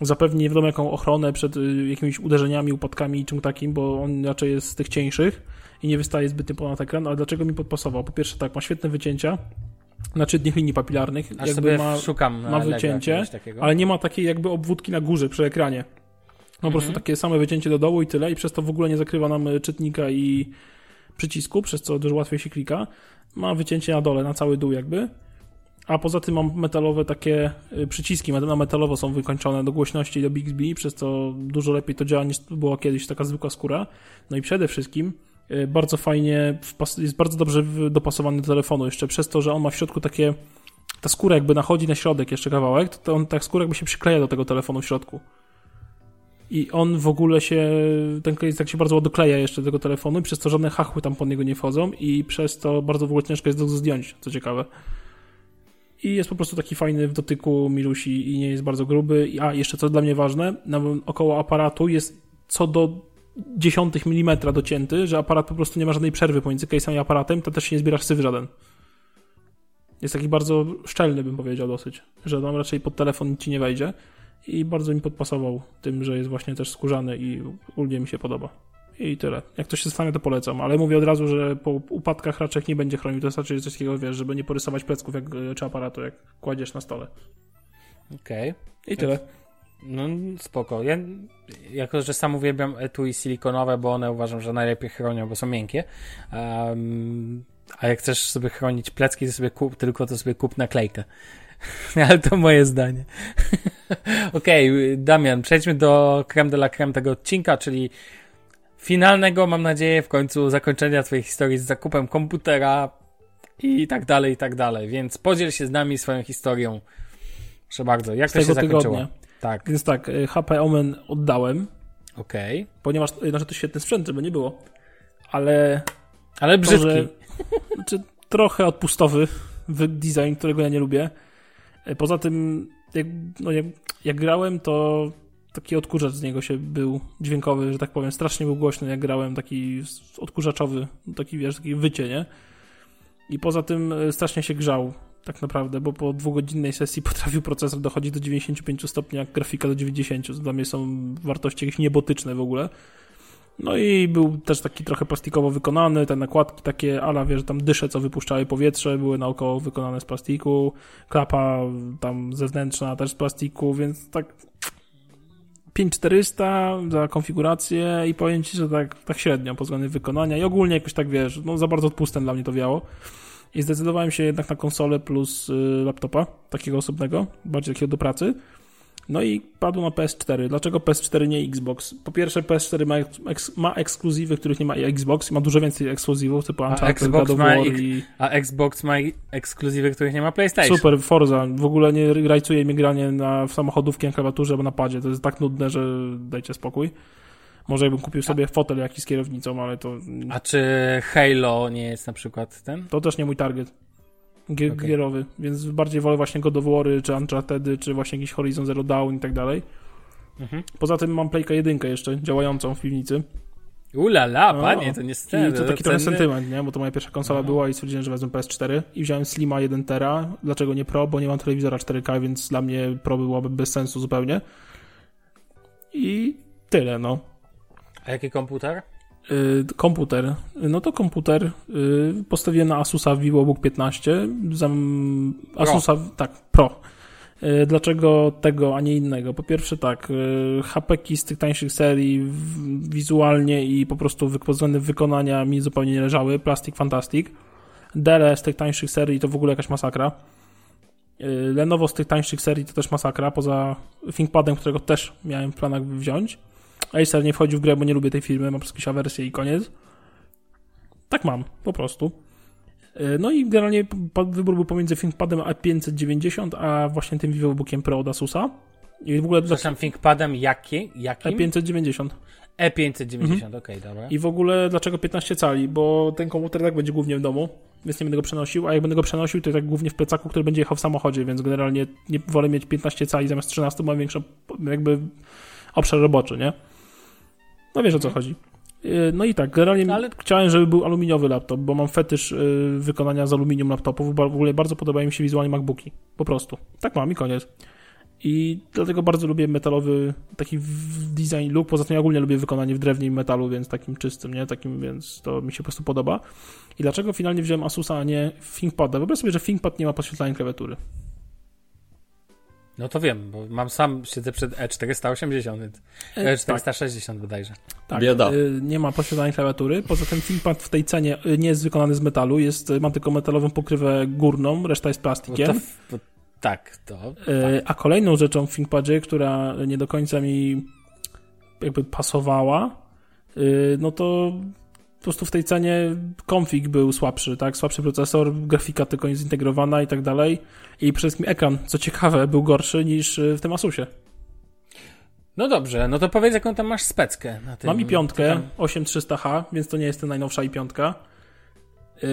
zapewni nie wiadomo jaką ochronę przed y, jakimiś uderzeniami, upadkami i czym takim, bo on raczej jest z tych cieńszych i nie wystaje zbytnio ponad ekran, ale dlaczego mi podpasował? Po pierwsze tak, ma świetne wycięcia na czytnych linii papilarnych, Aż jakby ma, szukam ma wycięcie, ale nie ma takiej jakby obwódki na górze przy ekranie. No po prostu takie same wycięcie do dołu i tyle i przez to w ogóle nie zakrywa nam y, czytnika i przycisku, przez co dużo łatwiej się klika. Ma wycięcie na dole, na cały dół jakby. A poza tym mam metalowe takie y, przyciski, metalowo są wykończone do głośności i do Bixby, przez co dużo lepiej to działa niż była kiedyś taka zwykła skóra. No i przede wszystkim y, bardzo fajnie, jest bardzo dobrze dopasowany do telefonu, jeszcze przez to, że on ma w środku takie, ta skóra jakby nachodzi na środek jeszcze kawałek, to on, ta skóra jakby się przykleja do tego telefonu w środku. I on w ogóle się, ten case tak się bardzo dokleja jeszcze do tego telefonu, przez to żadne hachły tam pod niego nie wchodzą i przez to bardzo w ogóle ciężko jest go zdjąć, co ciekawe. I jest po prostu taki fajny w dotyku, milusi i nie jest bardzo gruby. A, jeszcze co dla mnie ważne, około aparatu jest co do dziesiątych milimetra docięty, że aparat po prostu nie ma żadnej przerwy pomiędzy case'em i aparatem, to też się nie zbierasz syf żaden. Jest taki bardzo szczelny, bym powiedział dosyć, że tam raczej pod telefon ci nie wejdzie i bardzo mi podpasował tym, że jest właśnie też skórzany i ogólnie mi się podoba. I tyle. Jak ktoś się stanie, to polecam, ale mówię od razu, że po upadkach raczej nie będzie chronił. To wystarczy coś takiego, wiesz, żeby nie porysować plecków jak, czy aparatu, jak kładziesz na stole. Okej. I tyle. No spoko. Ja, jako, że sam uwielbiam etui silikonowe, bo one uważam, że najlepiej chronią, bo są miękkie. Um, a jak chcesz sobie chronić plecki, to sobie kup, tylko to sobie kup naklejkę. [LAUGHS] Ale to moje zdanie. [LAUGHS] Okej, Damian, przejdźmy do creme de la creme tego odcinka, czyli finalnego, mam nadzieję, w końcu zakończenia twojej historii z zakupem komputera i tak dalej, i tak dalej. Więc podziel się z nami swoją historią. Proszę bardzo, jak Z to się zakończyło? tygodnia. Tak, Więc tak, y, HP Omen oddałem, okej. ponieważ, y, znaczy to świetny sprzęt, żeby nie było, ale Ale to, brzydki. że, znaczy, trochę odpustowy design, którego ja nie lubię. Y, Poza tym, jak, no, jak, jak grałem, to taki odkurzacz z niego się był dźwiękowy, że tak powiem, strasznie był głośny, jak grałem, taki odkurzaczowy, taki wiesz, taki wycie, nie? I poza tym y, strasznie się grzał, tak naprawdę, bo po dwugodzinnej sesji [LAUGHS] potrafił procesor dochodzić do 95 stopni, jak grafika do 90, co dla mnie są wartości jakieś niebotyczne w ogóle. No i był też taki trochę plastikowo wykonany, te nakładki takie, ala wiesz, tam dysze, co wypuszczały powietrze, były naokoło wykonane z plastiku, klapa tam zewnętrzna też z plastiku, więc tak 5400 za konfigurację i powiem Ci, że tak, tak średnio pod względem wykonania i ogólnie jakoś tak wiesz, no za bardzo odpustem dla mnie to wiało. I zdecydowałem się jednak na konsolę plus y, laptopa, takiego osobnego, bardziej takiego do pracy. No i padło na PS4. Dlaczego PS4 nie Xbox? Po pierwsze, PS4 ma, eks, ma ekskluzywy, których nie ma Xbox i ma dużo więcej ekskluzywów, typu Uncharted, Xbox God War i... A Xbox ma ekskluzywy, których nie ma PlayStation. Super, Forza. W ogóle nie rajcuje mi granie na, w samochodówki na klawiaturze albo na padzie. To jest tak nudne, że dajcie spokój. Może jakbym kupił sobie fotel jakiś z kierownicą, ale to, A czy Halo nie jest na przykład ten? to też nie mój target. Gier, Okej. Gierowy, więc bardziej wolę właśnie God of War, czy Uncharted, czy właśnie jakiś Horizon Zero Dawn i tak dalej. Mhm. Poza tym mam Playkę jedynkę jeszcze, działającą w piwnicy. Ulala, No. panie, to nie I to taki trochę sentyment, nie? Bo to moja pierwsza konsola No. była i stwierdziłem, że wezmę PS4 i wziąłem Slima 1 tera. Dlaczego nie Pro? Bo nie mam telewizora 4K, więc dla mnie Pro byłoby bez sensu zupełnie. I tyle, no. A jaki komputer? Y, komputer. No to komputer y, postawiłem na Asusa VivoBook 15. Zam, Asusa, tak, Pro. Y, Dlaczego tego, a nie innego? Po pierwsze tak, HP z tych tańszych serii wizualnie i po prostu względem wykonania mi zupełnie nie leżały. Plastic Fantastic. Dell z tych tańszych serii to w ogóle jakaś masakra. Lenovo z tych tańszych serii to też masakra, poza ThinkPadem, którego też miałem w planach wziąć. Acer nie wchodził w grę, bo nie lubię tej firmy, mam jakieś awersje i koniec. Tak mam, po prostu. Yy, No i generalnie wybór był pomiędzy ThinkPadem A590, a właśnie tym VivoBookiem Pro od Asusa. I w ogóle dla Przepraszam, ThinkPadem jaki? jakim? E590. E590, okej, dobra. I w ogóle dlaczego 15 cali? Bo ten komputer tak będzie głównie w domu, więc nie będę go przenosił, a jak będę go przenosił, to tak głównie w plecaku, który będzie jechał w samochodzie, więc generalnie nie wolę mieć 15 cali zamiast 13, bo mam większy jakby obszar roboczy, nie? No wiesz o co chodzi. Yy, No i tak, generalnie Ale- chciałem, żeby był aluminiowy laptop, bo mam fetysz yy, wykonania z aluminium laptopów, w ogóle bardzo podobają mi się wizualnie MacBooki. Po prostu. Tak mam i koniec. I dlatego bardzo lubię metalowy taki design look. Poza tym ja ogólnie lubię wykonanie w drewnie i metalu, więc takim czystym, nie? Takim, więc to mi się po prostu podoba. I dlaczego finalnie wziąłem Asusa, a nie ThinkPada? Wyobraź sobie, że ThinkPad nie ma podświetlania klawiatury. No to wiem, bo mam sam, siedzę przed E E480, E, E460 bodajże. Tak, Bieda. y, nie ma podświetlania klawiatury. Poza tym ThinkPad w tej cenie y, nie jest wykonany z metalu, jest, y, ma tylko metalową pokrywę górną, reszta jest Bo plastikiem. to, bo, tak, to. Y, A kolejną rzeczą w ThinkPadzie, która nie do końca mi jakby pasowała, y, no to po prostu w tej cenie config był słabszy, tak? Słabszy procesor, grafika tylko nie zintegrowana i tak dalej. I przede wszystkim ekran, co ciekawe, był gorszy niż y, w tym Asusie. No dobrze, no to powiedz jaką tam masz speckę. Na tym, Mam i piątkę, tam- 8300H, więc to nie jest ta najnowsza i piątka. Yy,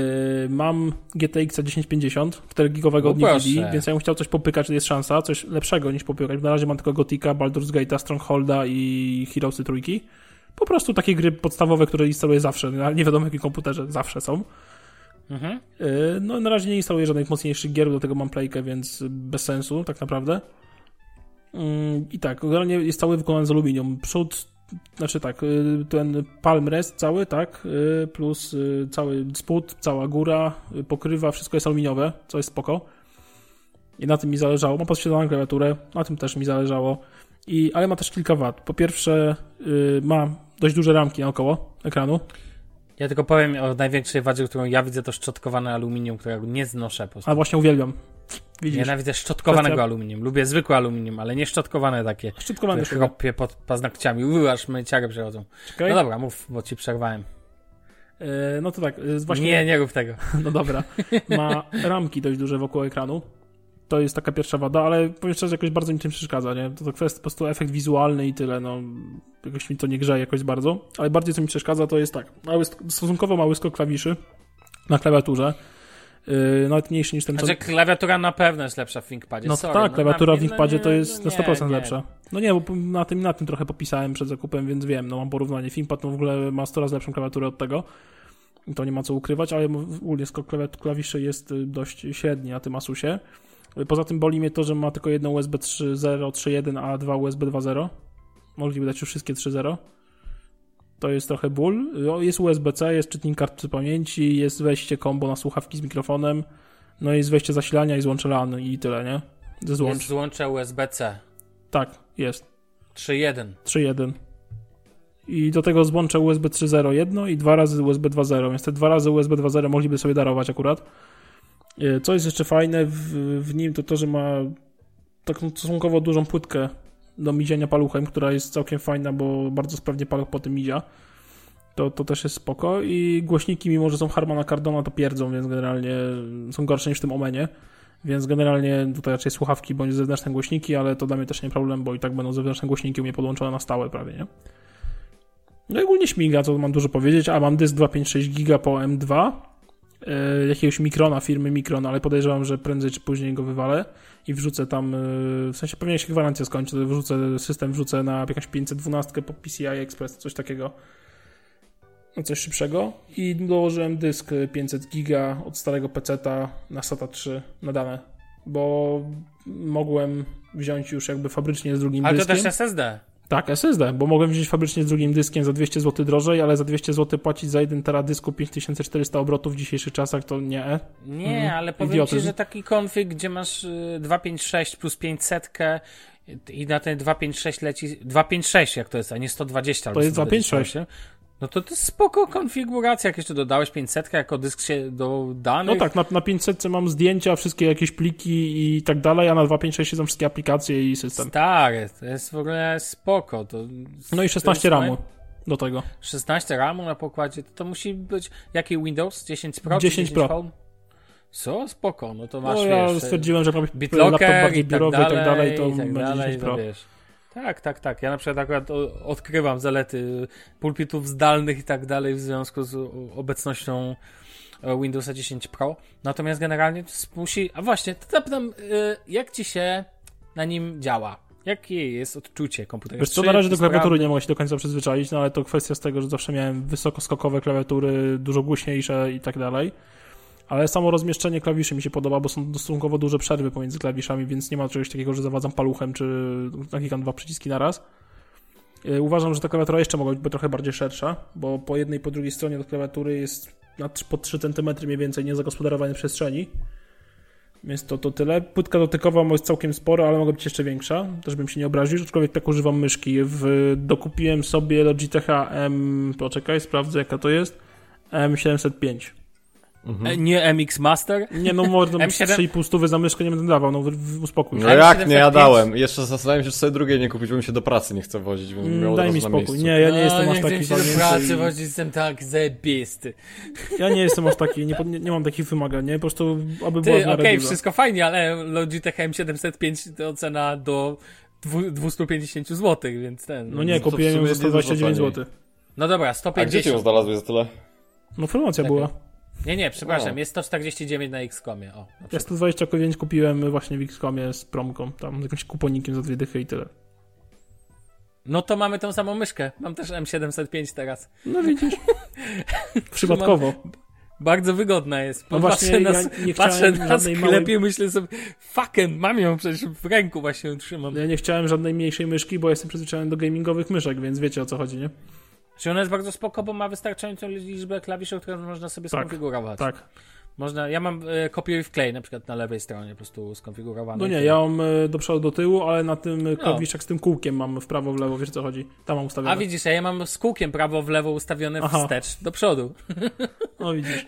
mam GTX 1050, 4-gigowego O, od proszę. więc ja bym chciał coś popykać, to jest szansa, coś lepszego niż popykać. Na razie mam tylko Gotika, Baldur's Gate'a, Strongholda i Heroesy trójki. Po prostu takie gry podstawowe, które instaluję zawsze, na nie wiadomo jakim komputerze, zawsze są. Mhm. Yy, no na razie nie instaluję żadnych mocniejszych gier, do tego mam playkę, więc bez sensu tak naprawdę. Yy, I tak, generalnie jest cały wykonany z aluminium. Przód, znaczy tak, yy, ten palm rest cały, tak, yy, plus cały spód, cała góra, pokrywa, wszystko jest aluminiowe, co jest spoko. I na tym mi zależało. Mam podświetloną klawiaturę, na tym też mi zależało. I, ale ma też kilka wad. Po pierwsze, ma dość duże ramki naokoło ekranu. Ja tylko powiem o największej wadzie, którą ja widzę, to szczotkowane aluminium, którego nie znoszę po prostu. A właśnie uwielbiam. Widzisz? Nienawidzę szczotkowanego Kwestia- aluminium. Lubię zwykłe aluminium, ale nie szczotkowane takie. Szczytkowany Które chropie pod paznokciami. Uy, aż myciary przechodzą. Czekaj. No dobra, mów, bo ci przerwałem. Yy, no to tak, yy, właśnie... Nie, nie rób tego. [LAUGHS] No dobra. Ma ramki dość duże wokół ekranu. To jest taka pierwsza wada, ale powiem szczerze, jakoś bardzo mi tym przeszkadza, nie? To, to kwestia po prostu efekt wizualny i tyle, no. Jakoś mi to nie grzeje jakoś bardzo. Ale bardziej co mi przeszkadza, to jest tak. Mały, stosunkowo mały skok klawiszy na klawiaturze. Yy, nawet mniejszy niż ten, co... Znaczy klawiatura na pewno jest lepsza w ThinkPadzie. No Sorry, tak, klawiatura na w ThinkPadzie to nie, jest no na nie, 100% nie. lepsza. No nie, bo na tym, na tym trochę popisałem przed zakupem, więc wiem, no mam porównanie. ThinkPad no w ogóle ma 100 razy lepszą klawiaturę od tego. To nie ma co ukrywać, ale ogólnie skok klawi- klawiszy jest y, dość średni na tym Asusie. Poza tym boli mnie to, że ma tylko jedną USB 3.0, 3.1, a dwa USB 2.0. Mogliby dać już wszystkie 3.0. To jest trochę ból. Y, o, Jest USB-C, jest czytnik kart pamięci, jest wejście combo na słuchawki z mikrofonem, no i jest wejście zasilania i złącze LAN i tyle, nie? Ze złącz. Jest złącze USB-C. Tak, jest. 3.1. 3.1. I do tego złącze USB 3.0 jedno i dwa razy USB 2.0, więc te dwa razy USB 2.0 mogliby sobie darować akurat. E, Co jest jeszcze fajne w, w nim, to to, że ma taką stosunkowo dużą płytkę do mizienia paluchem, która jest całkiem fajna, bo bardzo sprawnie paluch po tym mizia. To, to też jest spoko i głośniki, mimo że są Harmana Cardona, to pierdzą, więc generalnie są gorsze niż w tym Omenie. Więc generalnie tutaj raczej słuchawki bądź zewnętrzne głośniki, ale to dla mnie też nie problem, bo i tak będą zewnętrzne głośniki u mnie podłączone na stałe prawie, nie? No i ogólnie śmiga, co mam dużo powiedzieć, a mam dysk 256 giga po M2 e, jakiegoś Mikrona, firmy Mikron, ale podejrzewam, że prędzej czy później go wywalę i wrzucę tam, e, w sensie pewnie się gwarancja skończy, to wrzucę, system wrzucę na jakąś 512 po PCI Express, coś takiego. No coś szybszego i dołożyłem dysk 500 giga od starego PC-ta na SATA 3 na dane, bo mogłem wziąć już jakby fabrycznie z drugim Ale to dyskiem. też SSD. Tak, SSD, bo mogłem wziąć fabrycznie z drugim dyskiem za 200 zł drożej, ale za 200 zł płacić za 1 tera dysku 5400 obrotów w dzisiejszych czasach to nie. Nie, Mhm. ale powiem Idiotyzm. ci, że taki konfig, gdzie masz y, 256 plus 500 i na ten 256 leci 256 jak to jest, a nie 120 albo jest 126. No to to jest spoko konfiguracja, jak jeszcze dodałeś 500 jako dysk się do danych. No tak, na, na 500 mam zdjęcia, wszystkie jakieś pliki i tak dalej, a na 256 siedzą wszystkie aplikacje i system. Stary, to jest w ogóle spoko. To, No i 16 to jest RAMu do tego. 16 RAMu na pokładzie, to, to musi być jaki Windows? 10 Pro? czy 10 Pro. Home? Co? Spoko, no to masz, No ja wiesz, stwierdziłem, że mam laptop bardziej i tak biurowy i dalej, tak dalej, to i tak będzie dalej, 10 Pro. to wiesz. Tak, tak, tak. Ja na przykład akurat odkrywam zalety pulpitów zdalnych i tak dalej w związku z obecnością e, Windowsa 10 Pro. Natomiast generalnie musi... A właśnie, to zapytam, y, jak ci się na nim działa? Jakie jest odczucie komputera? Wiesz co, na razie do klawiatury nie mogę się do końca przyzwyczaić, no ale to kwestia z tego, że zawsze miałem wysokoskokowe klawiatury, dużo głośniejsze i tak dalej. Ale samo rozmieszczenie klawiszy mi się podoba, bo są stosunkowo duże przerwy pomiędzy klawiszami, więc nie ma czegoś takiego, że zawadzam paluchem, czy naklikam dwa przyciski na raz. Yy, Uważam, że ta klawiatura jeszcze mogła być trochę bardziej szersza, bo po jednej i po drugiej stronie do klawiatury jest na, po 3 cm mniej więcej niezagospodarowanej przestrzeni. Więc to, to tyle. Płytka dotykowa jest całkiem spora, ale mogła być jeszcze większa. Też bym się nie obraził, aczkolwiek tak używam myszki. W, dokupiłem sobie Logitecha M... Poczekaj, sprawdzę jaka to jest. M705. E, Nie MX Master? Nie no, może to M7 3,5 stówy za myszkę nie będę dawał, no uspokój się. No jak nie, ja M705? dałem. Jeszcze zastanawiam się, czy sobie drugie nie kupić, bo mi się do pracy nie chce wozić, więc Mm, miał od Daj mi spokój. Nie, ja nie jestem A, aż nie taki się do pracy i- wozić, jestem tak zajebisty. Ja nie jestem aż taki, nie, nie, nie mam takich wymagań, nie? Po prostu, aby Ty, okej, miarę dużo. wszystko fajnie, ale Logitech M705 to cena do dwu- 250 zł, więc ten... No nie, kupiłem ją za nie dużo 129 taniej. zł. No dobra, A gdzie ty ją 150. znalazłeś za tyle? No promocja była. Nie, nie, przepraszam, O. jest 149 na Xcomie, o. na Ja przykład. 129 kupiłem właśnie w Xcomie z promką, tam z jakimś kuponikiem za dwie dychy i tyle. No to mamy tą samą myszkę. Mam też M705 teraz. No widzisz. [LAUGHS] Przypadkowo. Bardzo wygodna jest. No Patrzę właśnie, na, ja nie patrzę chciałem na sklepie małej- myślę sobie, fucking, mam ją przecież w ręku właśnie ją trzymam. Ja nie chciałem żadnej mniejszej myszki, bo jestem przyzwyczajony do gamingowych myszek, więc wiecie o co chodzi, nie? Czy ona jest bardzo spoko, bo ma wystarczającą liczbę klawiszy, które można sobie Tak, skonfigurować. Tak. Można, ja mam e, kopiuj w klej na przykład na lewej stronie po prostu skonfigurowane. No nie, ja mam e, do przodu, do tyłu, ale na tym e, klawiszach z tym kółkiem mam w prawo, w lewo, wiesz o co chodzi. Tam mam ustawione. A widzisz, a ja mam z kółkiem prawo w lewo ustawione Aha. wstecz do przodu. [LAUGHS] No widzisz.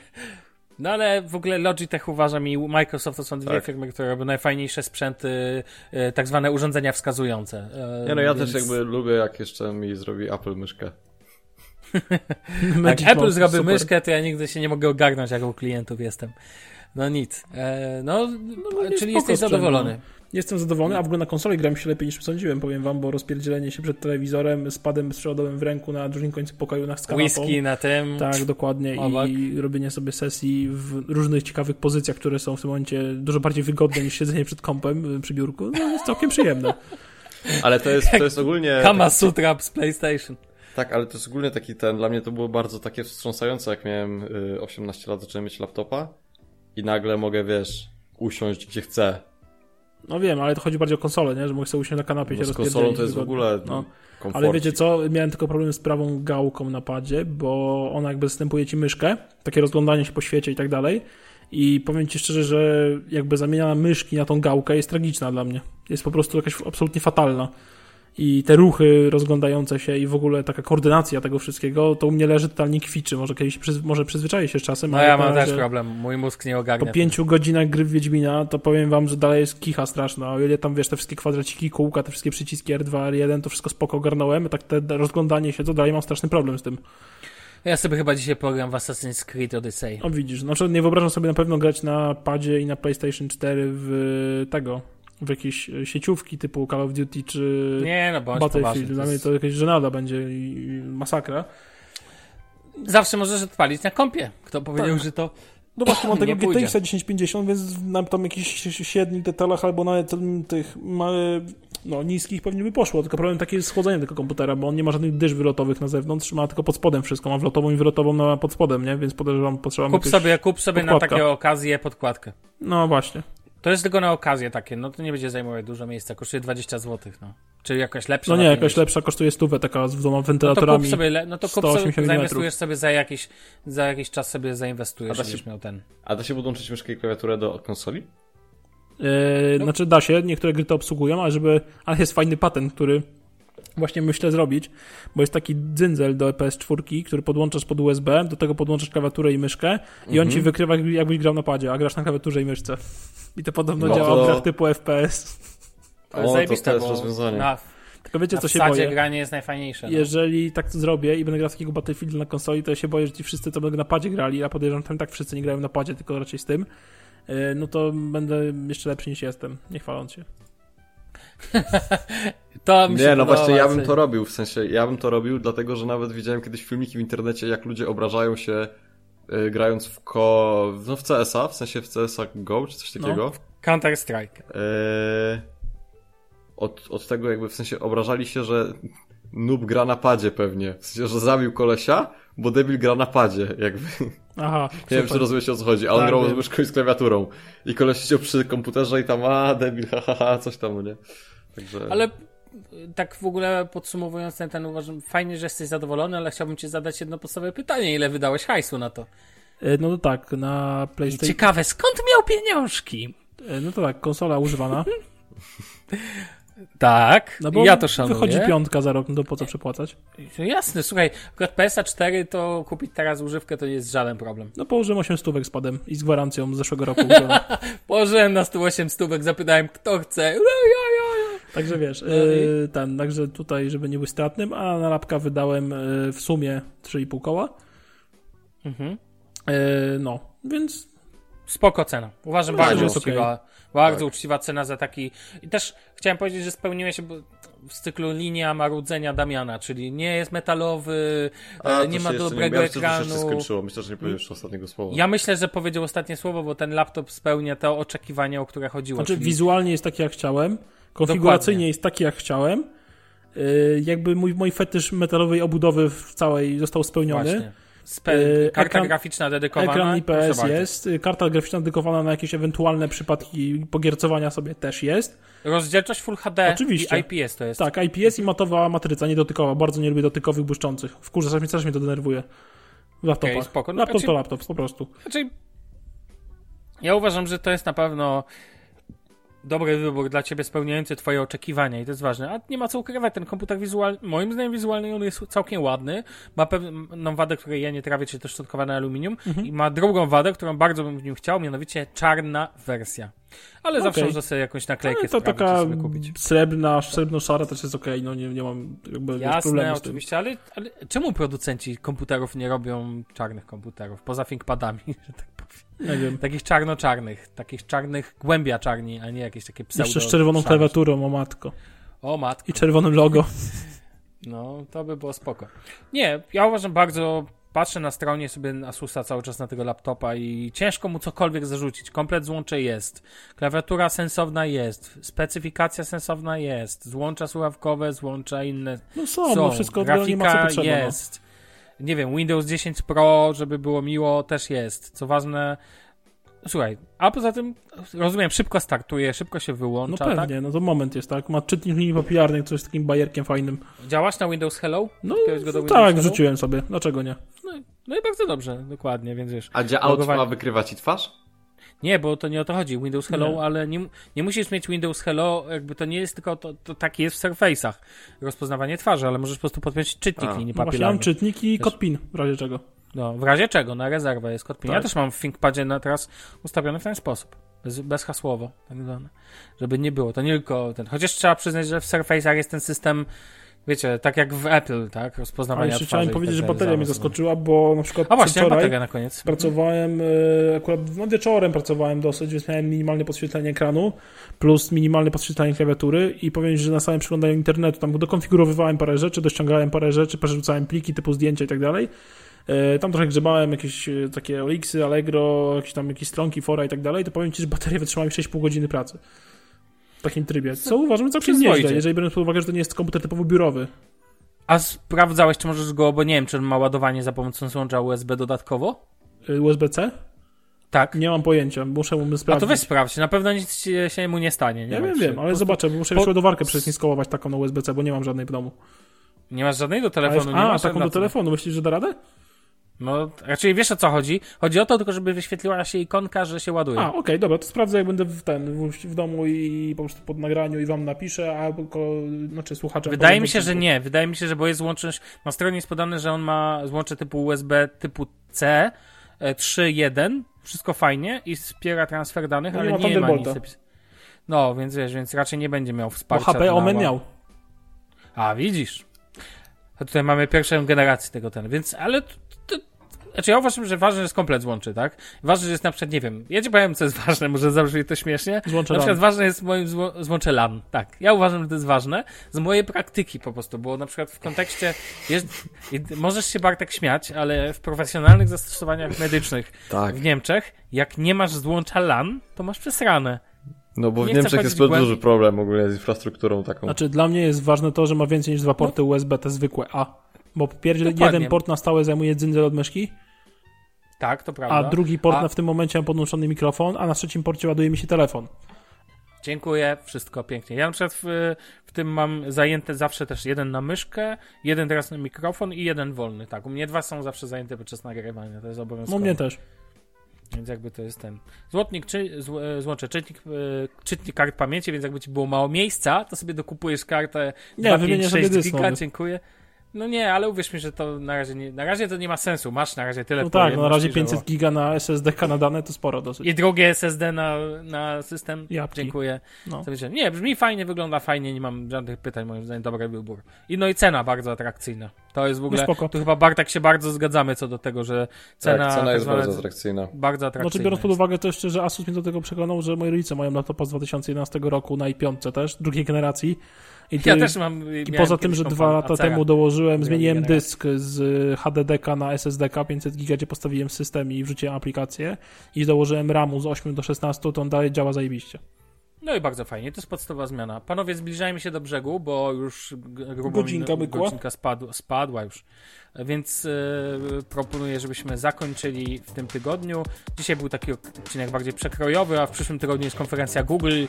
No ale w ogóle Logitech uważam i Microsoft to są dwie Tak. firmy, które robią najfajniejsze sprzęty, e, tak zwane urządzenia wskazujące. Nie no, ja więc- też jakby lubię, jak jeszcze mi zrobi Apple myszkę. [LAUGHS] Jak Apple zrobi super. myszkę, to ja nigdy się nie mogę ogarnąć, jak u klientów jestem. No nic. E, no, nie, czyli spoko jesteś sprzęt, zadowolony. Jestem zadowolony, a w ogóle na konsoli gram się lepiej niż sądziłem, powiem wam, bo rozpierdzielenie się przed telewizorem z padem przewodowym w ręku na drugim końcu pokoju na z kanapą. Whisky na tym. Tak, dokładnie. Obok. I robienie sobie sesji w różnych ciekawych pozycjach, które są w tym momencie dużo bardziej wygodne niż siedzenie przed kąpem y, przy biurku. No, jest całkiem przyjemne. Ale to jest, to jest [LAUGHS] ogólnie... Kama Sutra z PlayStation. Tak, ale to jest ogólnie taki ten, dla mnie to było bardzo takie wstrząsające, jak miałem y, 18 lat, zacząłem mieć laptopa i nagle mogę, wiesz, usiąść gdzie chcę. No wiem, ale to chodzi bardziej o konsolę, nie? Że mogę sobie usiąść na kanapie i Bo się z konsolą to jest w ogóle No. Ale wiecie co, miałem tylko problem z prawą gałką na padzie, bo ona jakby zastępuje ci myszkę, takie rozglądanie się po świecie i tak dalej. I powiem ci szczerze, że jakby zamiana myszki na tą gałkę jest tragiczna dla mnie. Jest po prostu jakaś absolutnie fatalna. I te ruchy rozglądające się i w ogóle taka koordynacja tego wszystkiego, to u mnie leży totalnie kwiczy. Może kiedyś przyz- może przyzwyczaję się z czasem. No ja mam też problem. Mój mózg nie Po ogarnia. pięciu godzinach gry w Wiedźmina, to powiem wam, że dalej jest kicha straszna. O ile tam wiesz, te wszystkie kwadraciki, kółka, te wszystkie przyciski R2, R1, to wszystko spoko ogarnąłem, tak te rozglądanie się, to dalej mam straszny problem z tym. Ja sobie chyba dzisiaj pogram w Assassin's Creed Odyssey. O widzisz, znaczy nie wyobrażam sobie na pewno grać na padzie i na PlayStation 4 w tego, w jakieś e, sieciówki typu Call of Duty czy Nie no, bądź Battlefield. poważny. Dla To mnie to jakaś żenada będzie i masakra. Zawsze możesz odpalić na kompie. Kto powiedział, Tak. że to... No właśnie, mam [COUGHS] tego. GTX 1050, więc na tam jakichś średnich detalach albo nawet tych ma, no, niskich pewnie by poszło. Tylko problem taki jest z chłodzeniem tego komputera, bo on nie ma żadnych dysz wylotowych na zewnątrz, ma tylko pod spodem wszystko. Ma wlotową i wylotową na pod spodem, nie? Więc podejrzewam, potrzeba Kup sobie, kup sobie na podkładka. takie okazje podkładkę. No właśnie. To jest tylko na okazję takie, no to nie będzie zajmować dużo miejsca, kosztuje 20 zł, no. Czyli jakaś lepsza. No nie, jakaś niż- lepsza kosztuje stówę, taka z dwoma No to wentylatorami. kup sobie, le... no to kup 180 sobie, zainwestujesz sobie za jakiś, za jakiś czas sobie zainwestujesz, A da się- żebyś miał ten. A da się podłączyć myszkę i klawiaturę do konsoli? Yy, Znaczy da się, niektóre gry to obsługują, ale żeby, ale jest fajny patent, który właśnie myślę zrobić, bo jest taki dzyndzel do PS4, który podłączasz pod USB, do tego podłączasz klawiaturę i myszkę i on Mhm. ci wykrywa jakbyś grał na padzie, a grasz na klawiaturze i myszce. I to podobno No działa to- w grach typu FPS. To jest O, zajebiste, to jest bo rozwiązanie. Na, Tylko wiecie na co się boję? granie jest najfajniejsze. No. Jeżeli tak to zrobię i będę grał z takiego Battlefieldu na konsoli, to ja się boję, że ci wszyscy to będą na padzie grali, a podejrzewam, że tam tak wszyscy nie grają na padzie, tylko raczej z tym. Yy, No to będę jeszcze lepszy niż jestem, nie chwaląc się. [LAUGHS] To mi się Nie, no właśnie ja bym to robił, w sensie ja bym to robił, dlatego że nawet widziałem kiedyś filmiki w internecie, jak ludzie obrażają się y, grając w ko... no w CS-a, w sensie w CS-a Go, czy coś takiego. Counter Strike. Eee, od, od tego jakby w sensie obrażali się, że noob gra na padzie pewnie. W sensie, że zabił kolesia, bo debil gra na padzie, jakby. Aha, [LAUGHS] Nie wiem, czy rozumiecie o co chodzi, a on Tak, grał z myszką i z klawiaturą. I koleś siedział przy komputerze i tam, a debil, [LAUGHS] ha, ha, ha, coś tam, no nie? Także... Ale y, tak w ogóle podsumowując ten, ten uważam, fajnie, że jesteś zadowolony, ale chciałbym ci zadać jedno podstawowe pytanie. Ile wydałeś hajsu na to? E, No to tak, na I PlayStation. ciekawe, skąd miał pieniążki? e, No to tak, konsola używana. [LAUGHS] Tak, No bo ja to szanuję. wychodzi piątka za rok, no to po co przepłacać? No jasne, słuchaj, akurat PS4 to kupić teraz używkę to nie jest żaden problem. No położyłem 8 stówek z padem i z gwarancją z zeszłego roku. [LAUGHS] Położyłem na 108 stówek, zapytałem kto chce. Ja, ja. Także wiesz, No e, ten, także tutaj, żeby nie być stratnym, a na lapka wydałem e, w sumie 3,5 koła. Mhm. E, No, więc Spoko cena. Uważam No, bardzo jest uczciwa. Bardzo Tak. uczciwa cena za taki. I też chciałem powiedzieć, że spełniłeś w cyklu linia marudzenia Damiana, czyli nie jest metalowy, A, e, nie ma dobrego ja myślę, że to się jeszcze ekranu. skończyło. Myślę, że nie powiem jeszcze ostatniego słowa. Ja myślę, że powiedział ostatnie słowo, bo ten laptop spełnia to oczekiwanie, o które chodziło. Znaczy, czyli... wizualnie jest taki, jak chciałem. Konfiguracyjnie Dokładnie. jest taki, jak chciałem. Yy, jakby mój, mój fetysz metalowej obudowy w całej został spełniony. Właśnie. Spe... Yy, karta ekran- graficzna dedykowana. Ekran IPS jest. Karta graficzna dedykowana na jakieś ewentualne przypadki pogiercowania sobie też jest. Rozdzielczość Full HD Oczywiście. i IPS to jest. Tak, IPS i matowa matryca, nie dotykowa. Bardzo nie lubię dotykowych, błyszczących. Wkurza, strasznie, strasznie mnie to denerwuje. W laptopach. Okej, spoko. No, Laptop to laptop, po prostu. Znaczy, ja uważam, że to jest na pewno dobry wybór dla ciebie, spełniający twoje oczekiwania i to jest ważne. A nie ma co ukrywać, ten komputer wizualny, moim zdaniem wizualny on jest całkiem ładny, ma pewną wadę, której ja nie trawię, czyli to sztukowane aluminium Mhm. i ma drugą wadę, którą bardzo bym w nim chciał, mianowicie czarna wersja. Ale zawsze Okej. można sobie jakąś naklejkę Ale to sprawić taka sobie kupić. srebrna, srebrno-szara też jest okej, no nie, nie mam jakby Jasne, problemu z tym. oczywiście, ale, ale czemu producenci komputerów nie robią czarnych komputerów, poza ThinkPadami, [LAUGHS] że tak? Nie wiem. Takich czarno-czarnych, takich czarnych głębia czarni, a nie jakieś takie pseudo Jeszcze z czerwoną klawiaturą, o matko. O matko, I czerwonym logo. [LAUGHS] no to by było spoko. Nie, ja uważam bardzo, patrzę na stronie sobie Asusa cały czas na tego laptopa i ciężko mu cokolwiek zarzucić. Komplet złącze jest, klawiatura sensowna jest, specyfikacja sensowna jest, złącza słuchawkowe, złącza inne No są, są, no wszystko do nie ma co grafika potrzeba. No. Nie wiem, Windows 10 Pro, żeby było miło, też jest. Co ważne, słuchaj, a poza tym, rozumiem, szybko startuje, szybko się No wyłącza, pewnie, tak? no to moment jest, tak? Ma czytnik linii papilarnej, coś z takim bajerkiem fajnym. Działasz na Windows Hello? No do Windows tak, Hello? wrzuciłem sobie. Dlaczego nie? No, i- no i bardzo dobrze, dokładnie, więc wiesz. A gdzie aut logowanie- ma wykrywać ci twarz? Nie, bo to nie o to chodzi. Windows Hello, Nie. ale nie, nie musisz mieć Windows Hello, jakby to nie jest tylko, to, to tak jest w Surface'ach. Rozpoznawanie twarzy, ale możesz po prostu podpiąć czytnik A, linii No właśnie mam papilarnej. czytnik i kod PIN, w razie czego. No, w razie czego, na rezerwę jest kod PIN. Ja Tak. też mam w ThinkPadzie na teraz ustawiony w ten sposób. Bez, bezhasłowo, tak zwane. Żeby nie było. To nie tylko ten. Chociaż trzeba przyznać, że w Surface'ach jest ten system, wiecie, tak jak w Apple, tak? A Rozpoznawania jeszcze chciałem i powiedzieć, że tak bateria mnie zaskoczyła, bo na przykład A właśnie, bateria na koniec. pracowałem, e, akurat no wieczorem pracowałem dosyć, więc miałem minimalne podświetlenie ekranu plus minimalne podświetlenie klawiatury i powiem, że na samym przeglądaniu internetu tam dokonfigurowywałem parę rzeczy, dościągałem parę rzeczy, przerzucałem pliki typu zdjęcia i tak dalej. E, Tam trochę grzebałem jakieś e, takie Olixy, Allegro, jakieś tam jakieś stronki, fora i tak dalej, to powiem Ci, że baterie wytrzymały 6,5 godziny pracy. Takim trybie. Co uważam całkiem Przyzwoicie. nieźle, jeżeli biorąc pod uwagę, że to nie jest komputer typowo biurowy. A sprawdzałeś, czy możesz go, bo nie wiem, czy on ma ładowanie za pomocą złącza USB dodatkowo? E, USB-C? Tak. Nie mam pojęcia, muszę mu A sprawdzić. to weź sprawdź, na pewno nic się, się mu nie stanie. Nie Ja wiem, wiem, ale zobaczę, bo muszę po- już ładowarkę przesinskołować taką na USB-C, bo nie mam żadnej w domu. Nie masz żadnej do A, telefonu, jest, nie a masz taką na do telefonu, myślisz, że da radę? No, raczej wiesz o co chodzi. Chodzi o to tylko, żeby wyświetliła się ikonka, że się ładuje. A, okej, dobra, to sprawdzę, jak będę w ten, w, domu i po prostu pod nagraniu i wam napiszę, a znaczy słuchacze... Wydaje mi się, bo- że nie. Wydaje mi się, że bo jest złączność. Na stronie jest podane, że on ma złącze typu USB typu C e, 3.1. Wszystko fajnie i wspiera transfer danych, No nie ale ma nie ma nic. No, więc wiesz, więc raczej nie będzie miał Bo wsparcia. HP dla Omen miał. A, widzisz. A tutaj mamy pierwszą generację tego ten, więc, ale znaczy ja uważam, że ważne, że jest komplet złączy, tak? Ważne, że jest na przykład, nie wiem, ja ci powiem, co jest ważne, może zabrzmi to śmiesznie. Złącze Na przykład LAN. ważne jest moim zło, złącze LAN, tak. Ja uważam, że to jest ważne z mojej praktyki po prostu, bo na przykład w kontekście, jest, możesz się Bartek śmiać, ale w profesjonalnych zastosowaniach medycznych Tak. w Niemczech, jak nie masz złącza LAN, to masz przesrane. No bo w Nie chcę Niemczech jest w bardzo głębi. duży problem ogólnie z infrastrukturą taką. Znaczy, dla mnie jest ważne to, że ma więcej niż dwa porty USB, te zwykłe A. Bo pierdziel jeden port na stałe zajmuje dzyndzel od myszki. Tak, to a prawda. drugi port A- na w tym momencie mam podłączony mikrofon, a na trzecim porcie ładuje mi się telefon. Dziękuję, wszystko pięknie. Ja na przykład w, w tym mam zajęte zawsze też jeden na myszkę, jeden teraz na mikrofon i jeden wolny. Tak, u mnie dwa są zawsze zajęte podczas nagrywania, to jest No obowiązkowe. mnie też. Więc jakby to jest ten. Złotnik, czy, zł, e, złocze, czytnik, e, czytnik kart pamięci, więc jakby ci było mało miejsca, to sobie dokupujesz kartę Nie, wymienię sobie 256 dysk giga, nowy. dziękuję. No nie, ale uwierz mi, że to na razie nie, na razie to nie ma sensu. Masz na razie tyle No tak, no na razie pojemności, że 500 giga na SSD na dane to sporo dosyć. I drugie SSD na, na system. Jabłki. Dziękuję. No. Nie, brzmi fajnie, wygląda fajnie, nie mam żadnych pytań, moim zdaniem dobry wybór. I no i cena bardzo atrakcyjna. To jest w ogóle, spoko. tu chyba Bartek się bardzo zgadzamy co do tego, że cena, tak, cena jest tak zwana- bardzo atrakcyjna. bardzo atrakcyjna. Znaczy biorąc pod jest. uwagę to jeszcze, że Asus mnie do tego przekonał, że moi rodzice mają laptopa z 2011 roku na i5 też, drugiej generacji. I, Ja ty- też mam. i poza tym, że dwa lata temu dołożyłem, zmieniłem dysk z HDD na SSD 500 giga, gdzie postawiłem system i wrzuciłem aplikację i dołożyłem RAMu z 8 do 16, to on dalej działa zajebiście. No i bardzo fajnie, to jest podstawowa zmiana. Panowie, zbliżajmy się do brzegu, bo już grubo Godzinka min- godzinka spadła, spadła już. Więc e, proponuję, żebyśmy zakończyli w tym tygodniu. Dzisiaj był taki odcinek bardziej przekrojowy, a w przyszłym tygodniu jest konferencja Google.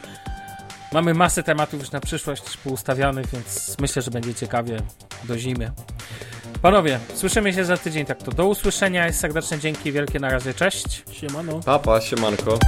Mamy masę tematów już na przyszłość też poustawionych, więc myślę, że będzie ciekawie do zimy. Panowie, słyszymy się za tydzień, tak to do usłyszenia. Jest serdeczne dzięki wielkie na razie, cześć. Siemano. Papa, siemanko.